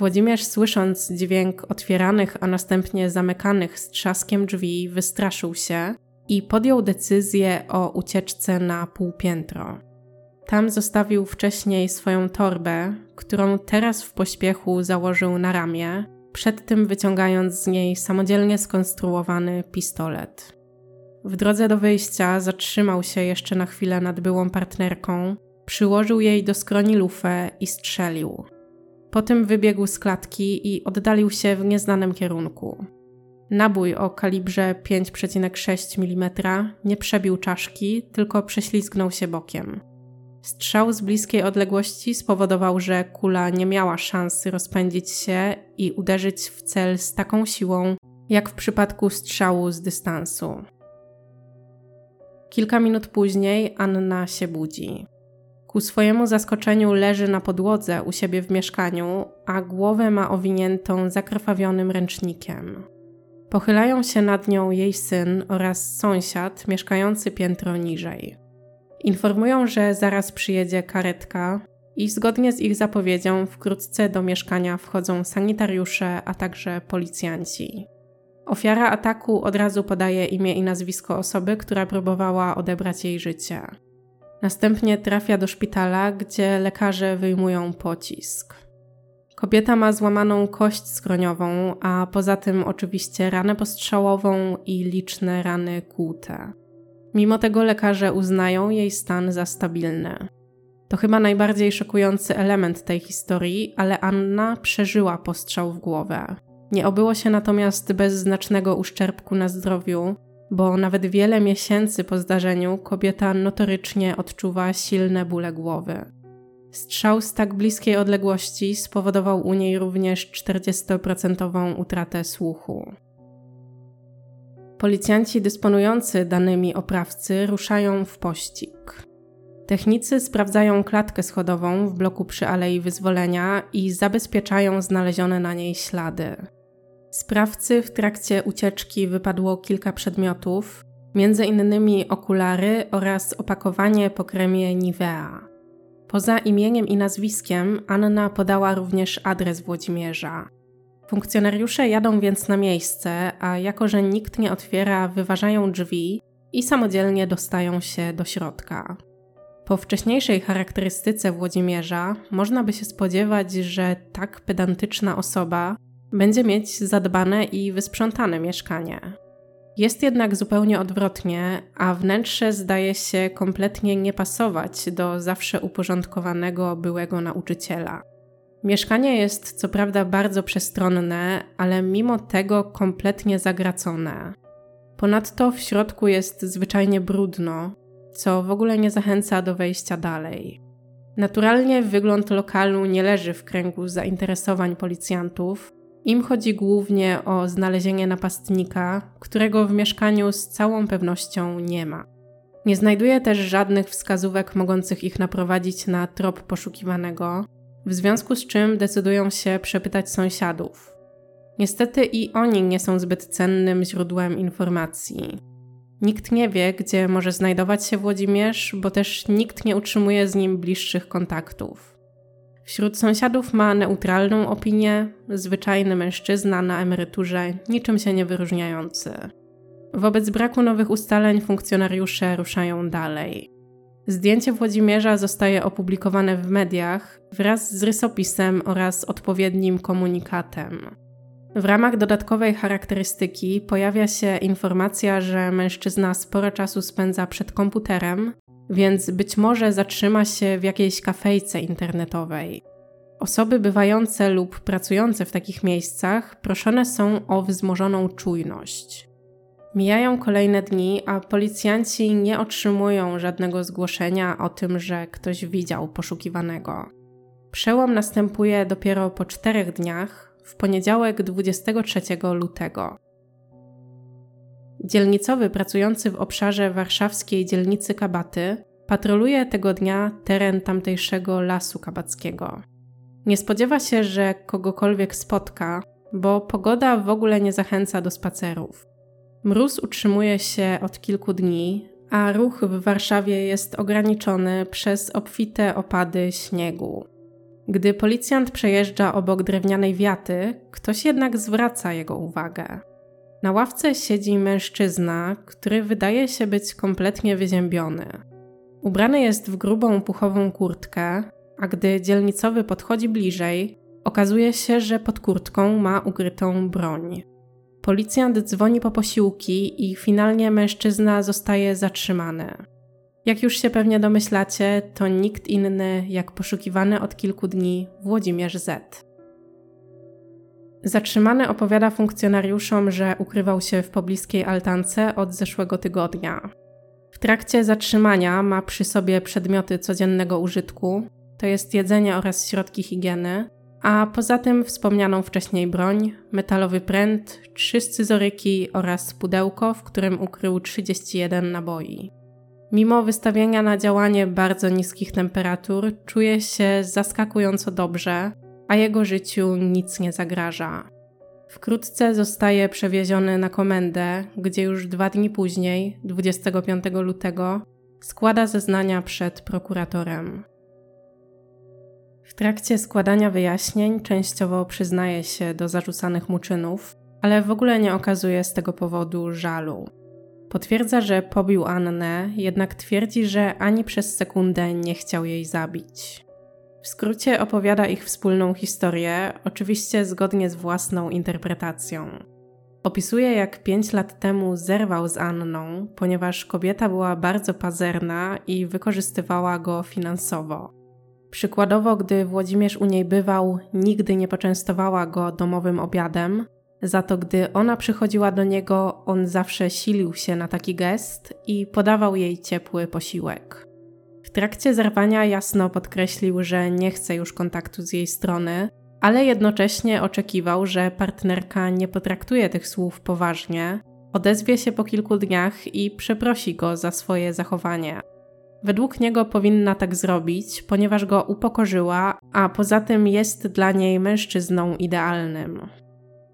Włodzimierz, słysząc dźwięk otwieranych, a następnie zamykanych z trzaskiem drzwi, wystraszył się i podjął decyzję o ucieczce na półpiętro. Tam zostawił wcześniej swoją torbę, którą teraz w pośpiechu założył na ramię, przed tym wyciągając z niej samodzielnie skonstruowany pistolet. W drodze do wyjścia zatrzymał się jeszcze na chwilę nad byłą partnerką, przyłożył jej do skroni lufę i strzelił. Potem wybiegł z klatki i oddalił się w nieznanym kierunku. Nabój o kalibrze 5,6 mm nie przebił czaszki, tylko prześlizgnął się bokiem. Strzał z bliskiej odległości spowodował, że kula nie miała szansy rozpędzić się i uderzyć w cel z taką siłą, jak w przypadku strzału z dystansu. Kilka minut później Anna się budzi. Ku swojemu zaskoczeniu leży na podłodze u siebie w mieszkaniu, a głowę ma owiniętą zakrwawionym ręcznikiem. Pochylają się nad nią jej syn oraz sąsiad mieszkający piętro niżej. Informują, że zaraz przyjedzie karetka i zgodnie z ich zapowiedzią wkrótce do mieszkania wchodzą sanitariusze, a także policjanci. Ofiara ataku od razu podaje imię i nazwisko osoby, która próbowała odebrać jej życie. Następnie trafia do szpitala, gdzie lekarze wyjmują pocisk. Kobieta ma złamaną kość skroniową, a poza tym oczywiście ranę postrzałową i liczne rany kłute. Mimo tego lekarze uznają jej stan za stabilny. To chyba najbardziej szokujący element tej historii, ale Anna przeżyła postrzał w głowę. Nie obyło się natomiast bez znacznego uszczerbku na zdrowiu, bo nawet wiele miesięcy po zdarzeniu kobieta notorycznie odczuwa silne bóle głowy. Strzał z tak bliskiej odległości spowodował u niej również 40% utratę słuchu. Policjanci dysponujący danymi oprawcy ruszają w pościg. Technicy sprawdzają klatkę schodową w bloku przy Alei Wyzwolenia i zabezpieczają znalezione na niej ślady. Sprawcy w trakcie ucieczki wypadło kilka przedmiotów, między innymi okulary oraz opakowanie po kremie Nivea. Poza imieniem i nazwiskiem Anna podała również adres Włodzimierza. Funkcjonariusze jadą więc na miejsce, a jako że nikt nie otwiera, wyważają drzwi i samodzielnie dostają się do środka. Po wcześniejszej charakterystyce Włodzimierza można by się spodziewać, że tak pedantyczna osoba będzie mieć zadbane i wysprzątane mieszkanie. Jest jednak zupełnie odwrotnie, a wnętrze zdaje się kompletnie nie pasować do zawsze uporządkowanego byłego nauczyciela. Mieszkanie jest co prawda bardzo przestronne, ale mimo tego kompletnie zagracone. Ponadto w środku jest zwyczajnie brudno, co w ogóle nie zachęca do wejścia dalej. Naturalnie wygląd lokalu nie leży w kręgu zainteresowań policjantów. Im chodzi głównie o znalezienie napastnika, którego w mieszkaniu z całą pewnością nie ma. Nie znajduje też żadnych wskazówek mogących ich naprowadzić na trop poszukiwanego, w związku z czym decydują się przepytać sąsiadów. Niestety i oni nie są zbyt cennym źródłem informacji. Nikt nie wie, gdzie może znajdować się Włodzimierz, bo też nikt nie utrzymuje z nim bliższych kontaktów. Wśród sąsiadów ma neutralną opinię, zwyczajny mężczyzna na emeryturze, niczym się nie wyróżniający. Wobec braku nowych ustaleń funkcjonariusze ruszają dalej. Zdjęcie Włodzimierza zostaje opublikowane w mediach wraz z rysopisem oraz odpowiednim komunikatem. W ramach dodatkowej charakterystyki pojawia się informacja, że mężczyzna sporo czasu spędza przed komputerem, więc być może zatrzyma się w jakiejś kafejce internetowej. Osoby bywające lub pracujące w takich miejscach proszone są o wzmożoną czujność. Mijają kolejne dni, a policjanci nie otrzymują żadnego zgłoszenia o tym, że ktoś widział poszukiwanego. Przełom następuje dopiero po czterech dniach, w poniedziałek 23 lutego. Dzielnicowy pracujący w obszarze warszawskiej dzielnicy Kabaty patroluje tego dnia teren tamtejszego lasu kabackiego. Nie spodziewa się, że kogokolwiek spotka, bo pogoda w ogóle nie zachęca do spacerów. Mróz utrzymuje się od kilku dni, a ruch w Warszawie jest ograniczony przez obfite opady śniegu. Gdy policjant przejeżdża obok drewnianej wiaty, ktoś jednak zwraca jego uwagę. Na ławce siedzi mężczyzna, który wydaje się być kompletnie wyziębiony. Ubrany jest w grubą puchową kurtkę, a gdy dzielnicowy podchodzi bliżej, okazuje się, że pod kurtką ma ukrytą broń. Policjant dzwoni po posiłki i finalnie mężczyzna zostaje zatrzymany. Jak już się pewnie domyślacie, to nikt inny jak poszukiwany od kilku dni Włodzimierz Z. Zatrzymany opowiada funkcjonariuszom, że ukrywał się w pobliskiej altance od zeszłego tygodnia. W trakcie zatrzymania ma przy sobie przedmioty codziennego użytku, to jest jedzenie oraz środki higieny, a poza tym wspomnianą wcześniej broń, metalowy pręt, trzy scyzoryki oraz pudełko, w którym ukrył 31 naboi. Mimo wystawienia na działanie bardzo niskich temperatur, czuje się zaskakująco dobrze, a jego życiu nic nie zagraża. Wkrótce zostaje przewieziony na komendę, gdzie już dwa dni później, 25 lutego, składa zeznania przed prokuratorem. W trakcie składania wyjaśnień częściowo przyznaje się do zarzucanych mu czynów, ale w ogóle nie okazuje z tego powodu żalu. Potwierdza, że pobił Annę, jednak twierdzi, że ani przez sekundę nie chciał jej zabić. W skrócie opowiada ich wspólną historię, oczywiście zgodnie z własną interpretacją. Opisuje, jak pięć lat temu zerwał z Anną, ponieważ kobieta była bardzo pazerna i wykorzystywała go finansowo. Przykładowo, gdy Włodzimierz u niej bywał, nigdy nie poczęstowała go domowym obiadem, za to, gdy ona przychodziła do niego, on zawsze silił się na taki gest i podawał jej ciepły posiłek. W trakcie zerwania jasno podkreślił, że nie chce już kontaktu z jej strony, ale jednocześnie oczekiwał, że partnerka nie potraktuje tych słów poważnie, odezwie się po kilku dniach i przeprosi go za swoje zachowanie. Według niego powinna tak zrobić, ponieważ go upokorzyła, a poza tym jest dla niej mężczyzną idealnym.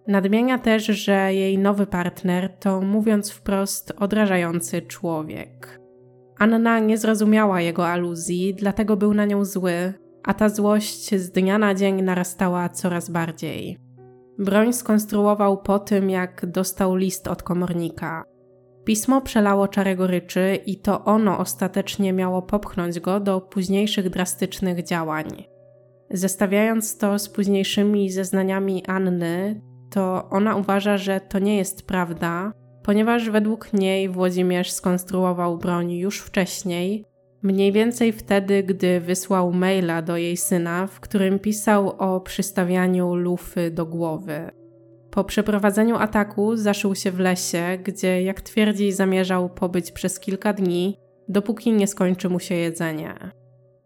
Nadmienia też, że jej nowy partner to, mówiąc wprost, odrażający człowiek. Anna nie zrozumiała jego aluzji, dlatego był na nią zły, a ta złość z dnia na dzień narastała coraz bardziej. Broń skonstruował po tym, jak dostał list od komornika. Pismo przelało czarę goryczy i to ono ostatecznie miało popchnąć go do późniejszych drastycznych działań. Zestawiając to z późniejszymi zeznaniami Anny, to ona uważa, że to nie jest prawda, ponieważ według niej Włodzimierz skonstruował broń już wcześniej, mniej więcej wtedy, gdy wysłał maila do jej syna, w którym pisał o przystawianiu lufy do głowy. Po przeprowadzeniu ataku zaszył się w lesie, gdzie, jak twierdzi, zamierzał pobyć przez kilka dni, dopóki nie skończy mu się jedzenie.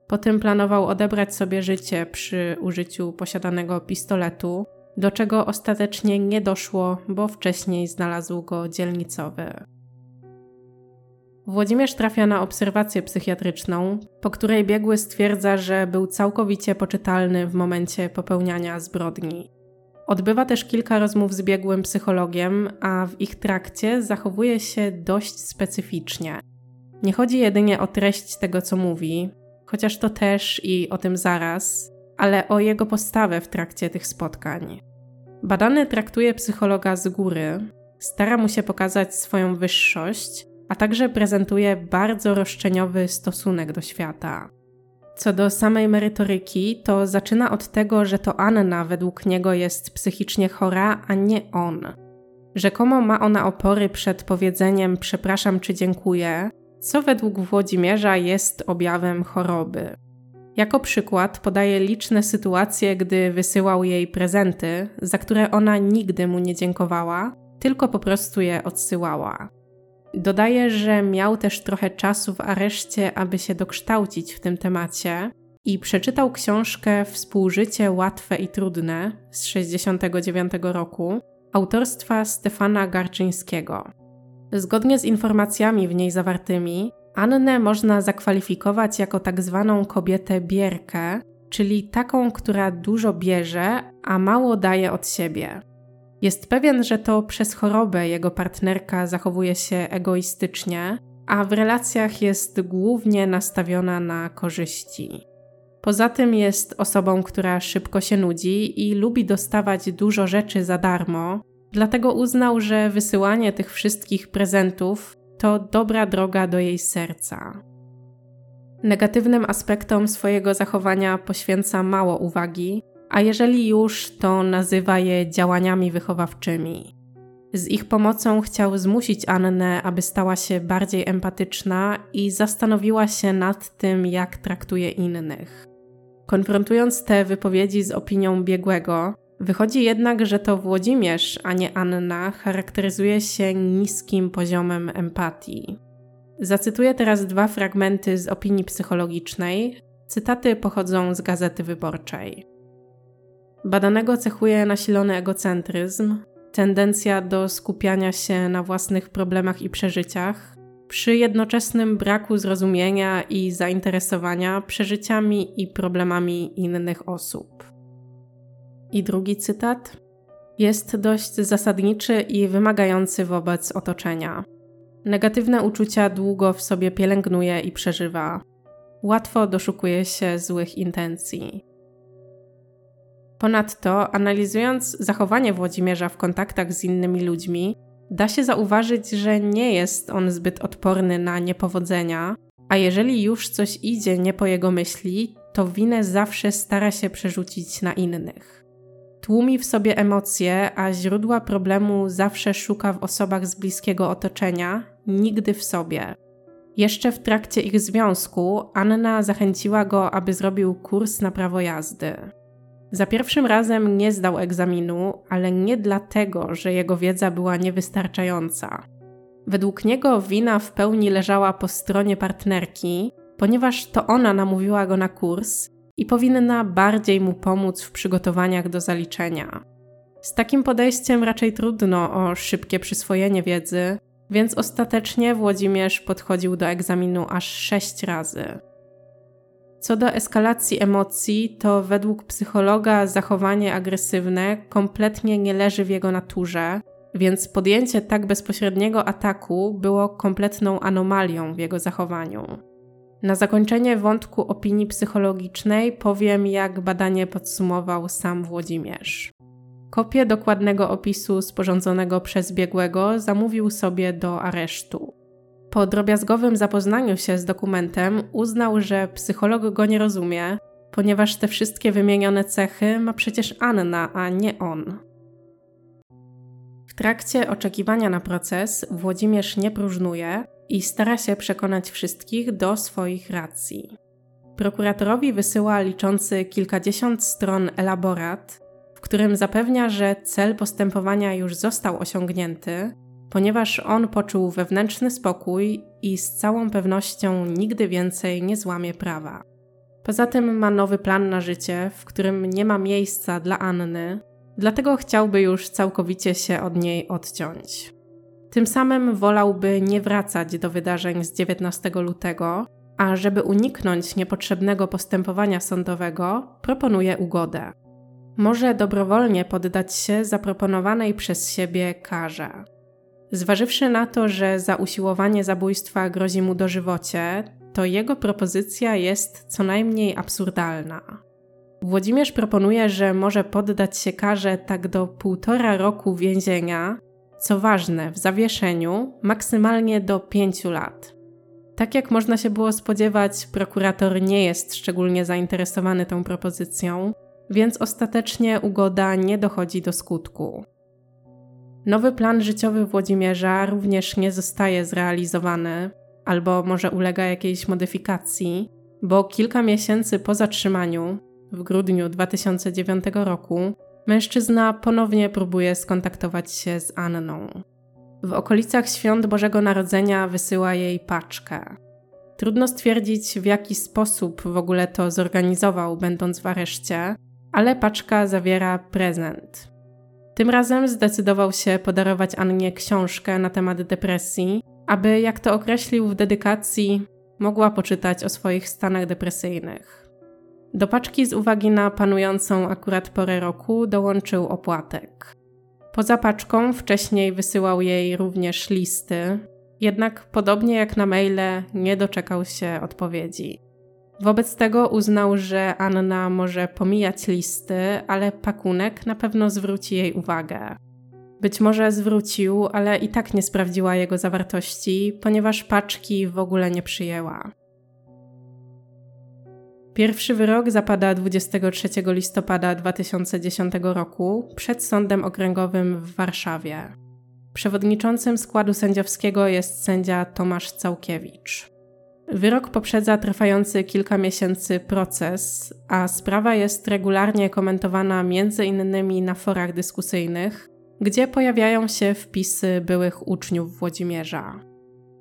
Potem planował odebrać sobie życie przy użyciu posiadanego pistoletu, do czego ostatecznie nie doszło, bo wcześniej znalazł go dzielnicowy. Włodzimierz trafia na obserwację psychiatryczną, po której biegły stwierdza, że był całkowicie poczytalny w momencie popełniania zbrodni. Odbywa też kilka rozmów z biegłym psychologiem, a w ich trakcie zachowuje się dość specyficznie. Nie chodzi jedynie o treść tego, co mówi, chociaż to też i o tym zaraz, ale o jego postawę w trakcie tych spotkań. Badany traktuje psychologa z góry, stara mu się pokazać swoją wyższość, a także prezentuje bardzo roszczeniowy stosunek do świata. Co do samej merytoryki, to zaczyna od tego, że to Anna według niego jest psychicznie chora, a nie on. Rzekomo ma ona opory przed powiedzeniem przepraszam czy dziękuję, co według Włodzimierza jest objawem choroby. Jako przykład podaje liczne sytuacje, gdy wysyłał jej prezenty, za które ona nigdy mu nie dziękowała, tylko po prostu je odsyłała. Dodaje, że miał też trochę czasu w areszcie, aby się dokształcić w tym temacie i przeczytał książkę Współżycie łatwe i trudne z 1969 roku autorstwa Stefana Garczyńskiego. Zgodnie z informacjami w niej zawartymi, Annę można zakwalifikować jako tak zwaną kobietę bierkę, czyli taką, która dużo bierze, a mało daje od siebie. Jest pewien, że to przez chorobę jego partnerka zachowuje się egoistycznie, a w relacjach jest głównie nastawiona na korzyści. Poza tym jest osobą, która szybko się nudzi i lubi dostawać dużo rzeczy za darmo, dlatego uznał, że wysyłanie tych wszystkich prezentów to dobra droga do jej serca. Negatywnym aspektom swojego zachowania poświęca mało uwagi, a jeżeli już, to nazywa je działaniami wychowawczymi. Z ich pomocą chciał zmusić Annę, aby stała się bardziej empatyczna i zastanowiła się nad tym, jak traktuje innych. Konfrontując te wypowiedzi z opinią biegłego, wychodzi jednak, że to Włodzimierz, a nie Anna, charakteryzuje się niskim poziomem empatii. Zacytuję teraz dwa fragmenty z opinii psychologicznej. Cytaty pochodzą z Gazety Wyborczej. Badanego cechuje nasilony egocentryzm, tendencja do skupiania się na własnych problemach i przeżyciach, przy jednoczesnym braku zrozumienia i zainteresowania przeżyciami i problemami innych osób. I drugi cytat. Jest dość zasadniczy i wymagający wobec otoczenia. Negatywne uczucia długo w sobie pielęgnuje i przeżywa. Łatwo doszukuje się złych intencji. Ponadto, analizując zachowanie Włodzimierza w kontaktach z innymi ludźmi, da się zauważyć, że nie jest on zbyt odporny na niepowodzenia, a jeżeli już coś idzie nie po jego myśli, to winę zawsze stara się przerzucić na innych. Tłumi w sobie emocje, a źródła problemu zawsze szuka w osobach z bliskiego otoczenia, nigdy w sobie. Jeszcze w trakcie ich związku Anna zachęciła go, aby zrobił kurs na prawo jazdy. Za pierwszym razem nie zdał egzaminu, ale nie dlatego, że jego wiedza była niewystarczająca. Według niego wina w pełni leżała po stronie partnerki, ponieważ to ona namówiła go na kurs i powinna bardziej mu pomóc w przygotowaniach do zaliczenia. Z takim podejściem raczej trudno o szybkie przyswojenie wiedzy, więc ostatecznie Włodzimierz podchodził do egzaminu aż sześć razy. Co do eskalacji emocji, to według psychologa zachowanie agresywne kompletnie nie leży w jego naturze, więc podjęcie tak bezpośredniego ataku było kompletną anomalią w jego zachowaniu. Na zakończenie wątku opinii psychologicznej powiem, jak badanie podsumował sam Włodzimierz. Kopię dokładnego opisu sporządzonego przez biegłego zamówił sobie do aresztu. Po drobiazgowym zapoznaniu się z dokumentem uznał, że psycholog go nie rozumie, ponieważ te wszystkie wymienione cechy ma przecież Anna, a nie on. W trakcie oczekiwania na proces Włodzimierz nie próżnuje i stara się przekonać wszystkich do swoich racji. Prokuratorowi wysyła liczący kilkadziesiąt stron elaborat, w którym zapewnia, że cel postępowania już został osiągnięty, ponieważ on poczuł wewnętrzny spokój i z całą pewnością nigdy więcej nie złamie prawa. Poza tym ma nowy plan na życie, w którym nie ma miejsca dla Anny, dlatego chciałby już całkowicie się od niej odciąć. Tym samym wolałby nie wracać do wydarzeń z 19 lutego, a żeby uniknąć niepotrzebnego postępowania sądowego, proponuje ugodę. Może dobrowolnie poddać się zaproponowanej przez siebie karze. Zważywszy na to, że za usiłowanie zabójstwa grozi mu dożywocie, to jego propozycja jest co najmniej absurdalna. Włodzimierz proponuje, że może poddać się karze tak do półtora roku więzienia, co ważne, w zawieszeniu maksymalnie do pięciu lat. Tak jak można się było spodziewać, prokurator nie jest szczególnie zainteresowany tą propozycją, więc ostatecznie ugoda nie dochodzi do skutku. Nowy plan życiowy Włodzimierza również nie zostaje zrealizowany, albo może ulega jakiejś modyfikacji, bo kilka miesięcy po zatrzymaniu, w grudniu 2009 roku, mężczyzna ponownie próbuje skontaktować się z Anną. W okolicach świąt Bożego Narodzenia wysyła jej paczkę. Trudno stwierdzić, w jaki sposób w ogóle to zorganizował, będąc w areszcie, ale paczka zawiera prezent. Tym razem zdecydował się podarować Annie książkę na temat depresji, aby, jak to określił w dedykacji, mogła poczytać o swoich stanach depresyjnych. Do paczki z uwagi na panującą akurat porę roku dołączył opłatek. Poza paczką wcześniej wysyłał jej również listy, jednak podobnie jak na maile nie doczekał się odpowiedzi. Wobec tego uznał, że Anna może pomijać listy, ale pakunek na pewno zwróci jej uwagę. Być może zwrócił, ale i tak nie sprawdziła jego zawartości, ponieważ paczki w ogóle nie przyjęła. Pierwszy wyrok zapada 23 listopada 2010 roku przed Sądem Okręgowym w Warszawie. Przewodniczącym składu sędziowskiego jest sędzia Tomasz Całkiewicz. Wyrok poprzedza trwający kilka miesięcy proces, a sprawa jest regularnie komentowana m.in. na forach dyskusyjnych, gdzie pojawiają się wpisy byłych uczniów Włodzimierza.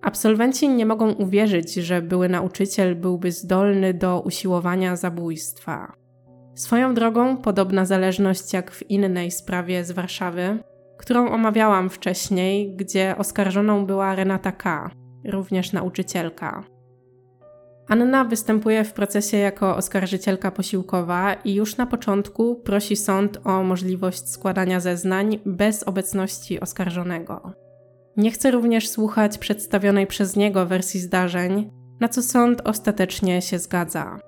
Absolwenci nie mogą uwierzyć, że były nauczyciel byłby zdolny do usiłowania zabójstwa. Swoją drogą, podobna zależność jak w innej sprawie z Warszawy, którą omawiałam wcześniej, gdzie oskarżoną była Renata K., również nauczycielka. Anna występuje w procesie jako oskarżycielka posiłkowa i już na początku prosi sąd o możliwość składania zeznań bez obecności oskarżonego. Nie chce również słuchać przedstawionej przez niego wersji zdarzeń, na co sąd ostatecznie się zgadza.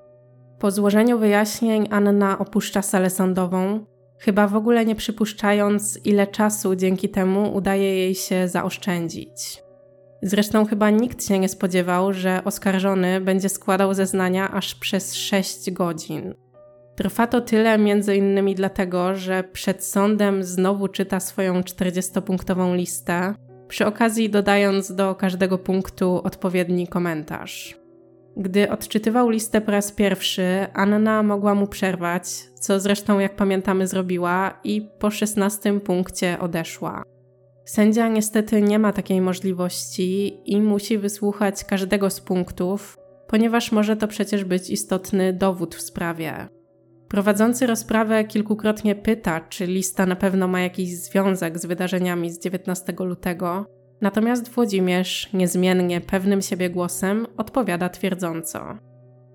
Po złożeniu wyjaśnień Anna opuszcza salę sądową, chyba w ogóle nie przypuszczając, ile czasu dzięki temu udaje jej się zaoszczędzić. Zresztą chyba nikt się nie spodziewał, że oskarżony będzie składał zeznania aż przez 6 godzin. Trwa to tyle między innymi dlatego, że przed sądem znowu czyta swoją 40-punktową listę, przy okazji dodając do każdego punktu odpowiedni komentarz. Gdy odczytywał listę po raz pierwszy, Anna mogła mu przerwać, co zresztą, jak pamiętamy, zrobiła i po 16 punkcie odeszła. Sędzia niestety nie ma takiej możliwości i musi wysłuchać każdego z punktów, ponieważ może to przecież być istotny dowód w sprawie. Prowadzący rozprawę kilkukrotnie pyta, czy lista na pewno ma jakiś związek z wydarzeniami z 19 lutego, natomiast Włodzimierz niezmiennie pewnym siebie głosem odpowiada twierdząco.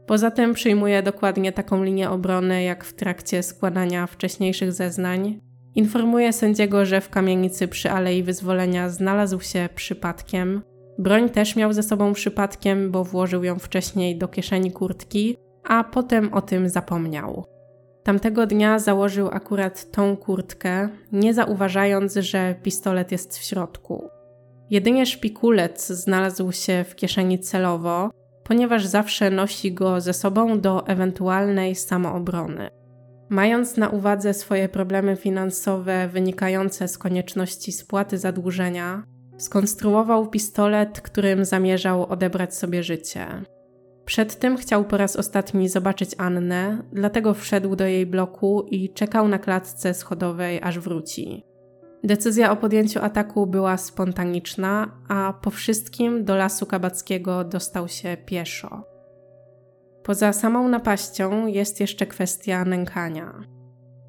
Poza tym przyjmuje dokładnie taką linię obrony jak w trakcie składania wcześniejszych zeznań, Informuje sędziego, że w kamienicy przy Alei Wyzwolenia znalazł się przypadkiem. Broń też miał ze sobą przypadkiem, bo włożył ją wcześniej do kieszeni kurtki, a potem o tym zapomniał. Tamtego dnia założył akurat tą kurtkę, nie zauważając, że pistolet jest w środku. Jedynie szpikulec znalazł się w kieszeni celowo, ponieważ zawsze nosi go ze sobą do ewentualnej samoobrony. Mając na uwadze swoje problemy finansowe wynikające z konieczności spłaty zadłużenia, skonstruował pistolet, którym zamierzał odebrać sobie życie. Przed tym chciał po raz ostatni zobaczyć Annę, dlatego wszedł do jej bloku i czekał na klatce schodowej, aż wróci. Decyzja o podjęciu ataku była spontaniczna, a po wszystkim do lasu kabackiego dostał się pieszo. Poza samą napaścią jest jeszcze kwestia nękania.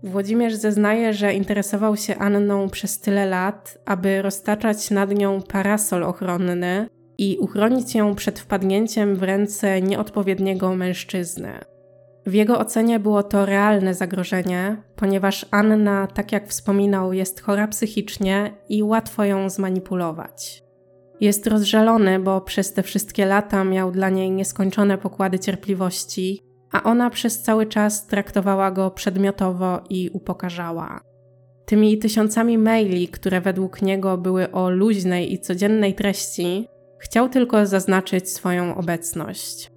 Włodzimierz zeznaje, że interesował się Anną przez tyle lat, aby roztaczać nad nią parasol ochronny i uchronić ją przed wpadnięciem w ręce nieodpowiedniego mężczyzny. W jego ocenie było to realne zagrożenie, ponieważ Anna, tak jak wspominał, jest chora psychicznie i łatwo ją zmanipulować. Jest rozżalony, bo przez te wszystkie lata miał dla niej nieskończone pokłady cierpliwości, a ona przez cały czas traktowała go przedmiotowo i upokarzała. Tymi tysiącami maili, które według niego były o luźnej i codziennej treści, chciał tylko zaznaczyć swoją obecność.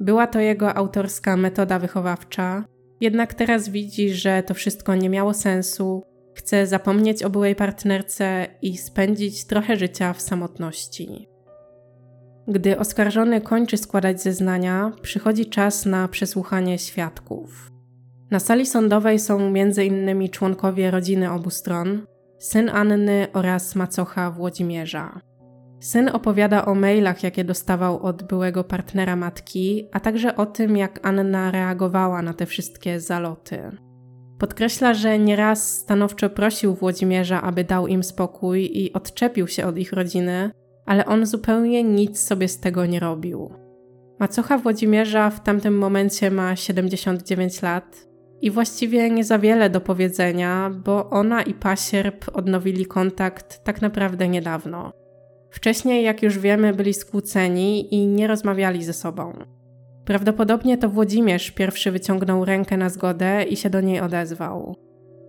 Była to jego autorska metoda wychowawcza, jednak teraz widzi, że to wszystko nie miało sensu, chce zapomnieć o byłej partnerce i spędzić trochę życia w samotności. Gdy oskarżony kończy składać zeznania, przychodzi czas na przesłuchanie świadków. Na sali sądowej są m.in. członkowie rodziny obu stron, syn Anny oraz macocha Włodzimierza. Syn opowiada o mailach, jakie dostawał od byłego partnera matki, a także o tym, jak Anna reagowała na te wszystkie zaloty. Podkreśla, że nieraz stanowczo prosił Włodzimierza, aby dał im spokój i odczepił się od ich rodziny, ale on zupełnie nic sobie z tego nie robił. Macocha Włodzimierza w tamtym momencie ma 79 lat i właściwie nie za wiele do powiedzenia, bo ona i pasierb odnowili kontakt tak naprawdę niedawno. Wcześniej, jak już wiemy, byli skłóceni i nie rozmawiali ze sobą. Prawdopodobnie to Włodzimierz pierwszy wyciągnął rękę na zgodę i się do niej odezwał.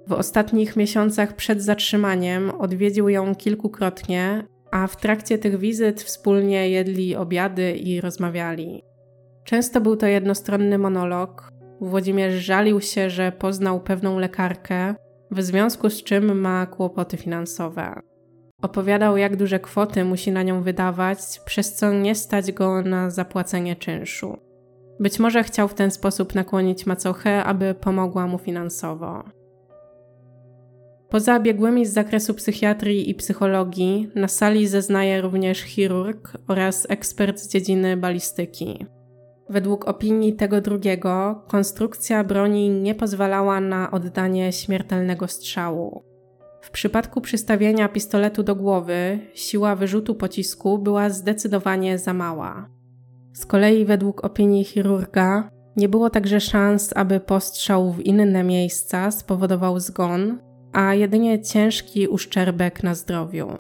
W ostatnich miesiącach przed zatrzymaniem odwiedził ją kilkukrotnie, a w trakcie tych wizyt wspólnie jedli obiady i rozmawiali. Często był to jednostronny monolog. Włodzimierz żalił się, że poznał pewną lekarkę, w związku z czym ma kłopoty finansowe. Opowiadał, jak duże kwoty musi na nią wydawać, przez co nie stać go na zapłacenie czynszu. Być może chciał w ten sposób nakłonić macochę, aby pomogła mu finansowo. Poza biegłymi z zakresu psychiatrii i psychologii, na sali zeznaje również chirurg oraz ekspert z dziedziny balistyki. Według opinii tego drugiego, konstrukcja broni nie pozwalała na oddanie śmiertelnego strzału. W przypadku przystawienia pistoletu do głowy, siła wyrzutu pocisku była zdecydowanie za mała. Z kolei, według opinii chirurga, nie było także szans, aby postrzał w inne miejsca spowodował zgon, a jedynie ciężki uszczerbek na zdrowiu.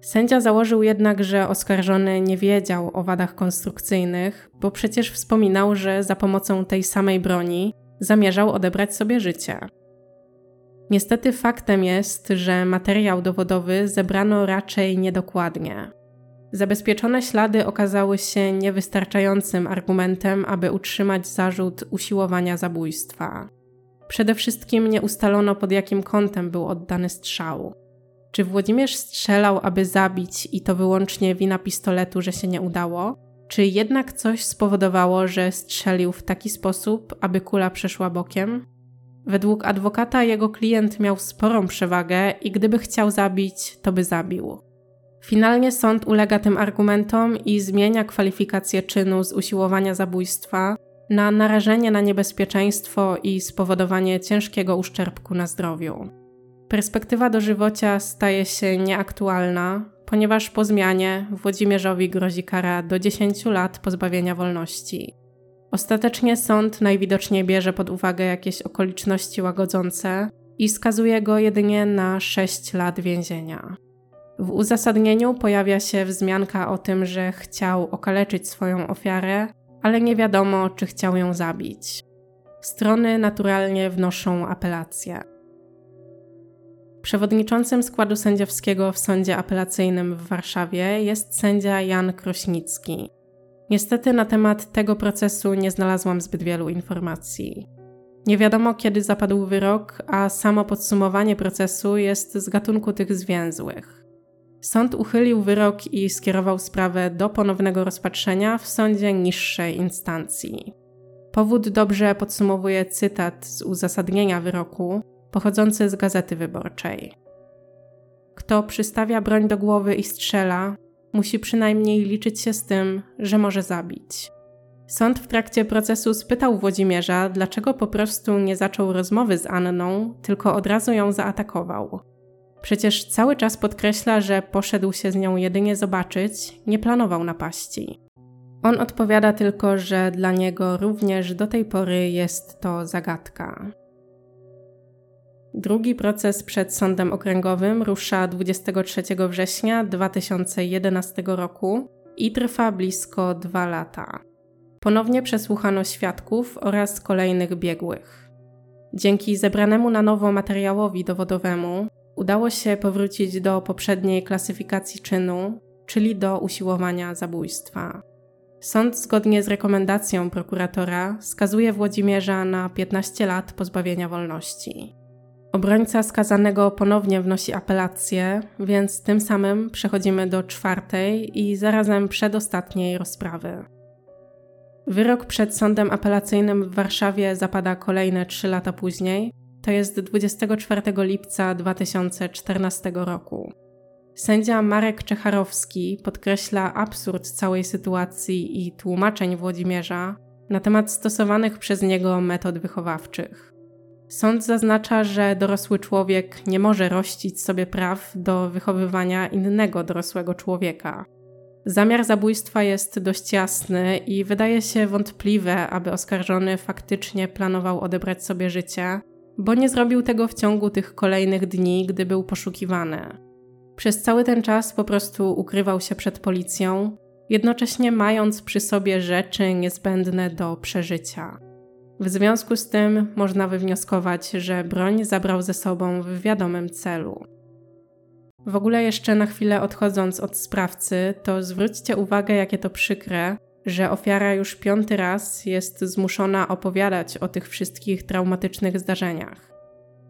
Sędzia założył jednak, że oskarżony nie wiedział o wadach konstrukcyjnych, bo przecież wspominał, że za pomocą tej samej broni zamierzał odebrać sobie życie. Niestety faktem jest, że materiał dowodowy zebrano raczej niedokładnie. Zabezpieczone ślady okazały się niewystarczającym argumentem, aby utrzymać zarzut usiłowania zabójstwa. Przede wszystkim nie ustalono, pod jakim kątem był oddany strzał. Czy Włodzimierz strzelał, aby zabić i to wyłącznie wina pistoletu, że się nie udało? Czy jednak coś spowodowało, że strzelił w taki sposób, aby kula przeszła bokiem? Według adwokata jego klient miał sporą przewagę i gdyby chciał zabić, to by zabił. Finalnie sąd ulega tym argumentom i zmienia kwalifikację czynu z usiłowania zabójstwa na narażenie na niebezpieczeństwo i spowodowanie ciężkiego uszczerbku na zdrowiu. Perspektywa dożywocia staje się nieaktualna, ponieważ po zmianie Włodzimierzowi grozi kara do 10 lat pozbawienia wolności. Ostatecznie sąd najwidoczniej bierze pod uwagę jakieś okoliczności łagodzące i skazuje go jedynie na 6 lat więzienia. W uzasadnieniu pojawia się wzmianka o tym, że chciał okaleczyć swoją ofiarę, ale nie wiadomo, czy chciał ją zabić. strony naturalnie wnoszą apelację. Przewodniczącym składu sędziowskiego w sądzie apelacyjnym w Warszawie jest sędzia Jan Krośnicki. Niestety na temat tego procesu nie znalazłam zbyt wielu informacji. Nie wiadomo kiedy zapadł wyrok, a samo podsumowanie procesu jest z gatunku tych zwięzłych. Sąd uchylił wyrok i skierował sprawę do ponownego rozpatrzenia w sądzie niższej instancji. Powód dobrze podsumowuje cytat z uzasadnienia wyroku, pochodzący z gazety wyborczej. Kto przystawia broń do głowy i strzela, musi przynajmniej liczyć się z tym, że może zabić. Sąd w trakcie procesu spytał Włodzimierza, dlaczego po prostu nie zaczął rozmowy z Anną, tylko od razu ją zaatakował. Przecież cały czas podkreśla, że poszedł się z nią jedynie zobaczyć, nie planował napaści. On odpowiada tylko, że dla niego również do tej pory jest to zagadka. Drugi proces przed sądem okręgowym rusza 23 września 2011 roku i trwa blisko dwa lata. Ponownie przesłuchano świadków oraz kolejnych biegłych. Dzięki zebranemu na nowo materiałowi dowodowemu udało się powrócić do poprzedniej klasyfikacji czynu, czyli do usiłowania zabójstwa. Sąd zgodnie z rekomendacją prokuratora skazuje Włodzimierza na 15 lat pozbawienia wolności. Obrońca skazanego ponownie wnosi apelację, więc tym samym przechodzimy do czwartej i zarazem przedostatniej rozprawy. Wyrok przed sądem apelacyjnym w Warszawie zapada kolejne trzy lata później, to jest 24 lipca 2014 roku. Sędzia Marek Czecharowski podkreśla absurd całej sytuacji i tłumaczeń Włodzimierza na temat stosowanych przez niego metod wychowawczych. Sąd zaznacza, że dorosły człowiek nie może rościć sobie praw do wychowywania innego dorosłego człowieka. Zamiar zabójstwa jest dość jasny i wydaje się wątpliwe, aby oskarżony faktycznie planował odebrać sobie życie, bo nie zrobił tego w ciągu tych kolejnych dni, gdy był poszukiwany. Przez cały ten czas po prostu ukrywał się przed policją, jednocześnie mając przy sobie rzeczy niezbędne do przeżycia. W związku z tym można wywnioskować, że broń zabrał ze sobą w wiadomym celu. W ogóle jeszcze na chwilę odchodząc od sprawcy, to zwróćcie uwagę, jakie to przykre, że ofiara już piąty raz jest zmuszona opowiadać o tych wszystkich traumatycznych zdarzeniach.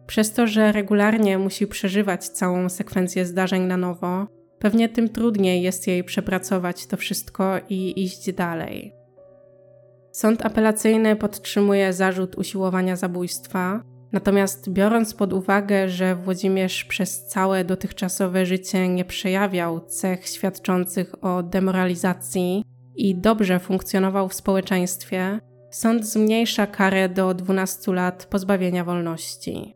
Przez to, że regularnie musi przeżywać całą sekwencję zdarzeń na nowo, pewnie tym trudniej jest jej przepracować to wszystko i iść dalej. Sąd apelacyjny podtrzymuje zarzut usiłowania zabójstwa, natomiast biorąc pod uwagę, że Włodzimierz przez całe dotychczasowe życie nie przejawiał cech świadczących o demoralizacji i dobrze funkcjonował w społeczeństwie, sąd zmniejsza karę do 12 lat pozbawienia wolności.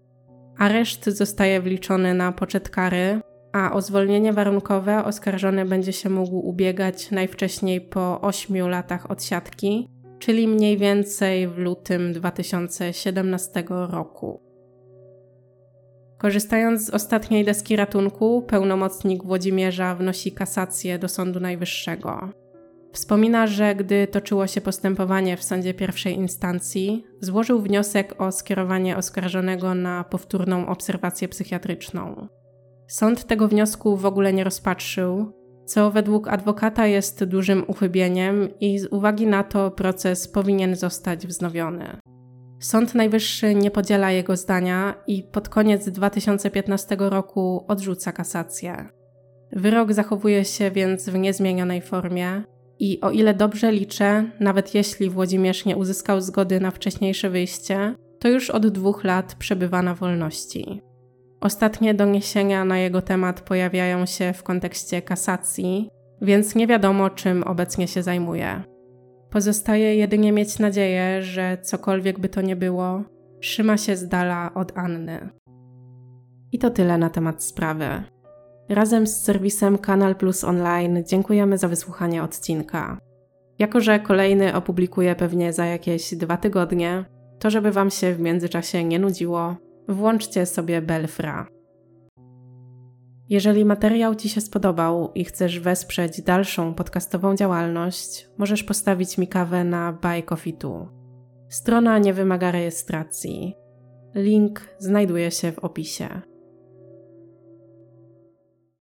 Areszt zostaje wliczony na poczet kary, a o zwolnienie warunkowe oskarżony będzie się mógł ubiegać najwcześniej po 8 latach odsiadki, czyli mniej więcej w lutym 2017 roku. Korzystając z ostatniej deski ratunku, pełnomocnik Włodzimierza wnosi kasację do Sądu Najwyższego. Wspomina, że gdy toczyło się postępowanie w sądzie pierwszej instancji, złożył wniosek o skierowanie oskarżonego na powtórną obserwację psychiatryczną. Sąd tego wniosku w ogóle nie rozpatrzył, co według adwokata jest dużym uchybieniem i z uwagi na to proces powinien zostać wznowiony. Sąd Najwyższy nie podziela jego zdania i pod koniec 2015 roku odrzuca kasację. Wyrok zachowuje się więc w niezmienionej formie i o ile dobrze liczę, nawet jeśli Włodzimierz nie uzyskał zgody na wcześniejsze wyjście, to już od dwóch lat przebywa na wolności. Ostatnie doniesienia na jego temat pojawiają się w kontekście kasacji, więc nie wiadomo, czym obecnie się zajmuje. Pozostaje jedynie mieć nadzieję, że cokolwiek by to nie było, trzyma się z dala od Anny. I to tyle na temat sprawy. Razem z serwisem Kanal Plus Online dziękujemy za wysłuchanie odcinka. Jako, że kolejny opublikuję pewnie za jakieś dwa tygodnie, to żeby Wam się w międzyczasie nie nudziło, włączcie sobie Belfra. Jeżeli materiał Ci się spodobał i chcesz wesprzeć dalszą podcastową działalność, możesz postawić mi kawę na Buy Coffee Strona nie wymaga rejestracji. Link znajduje się w opisie.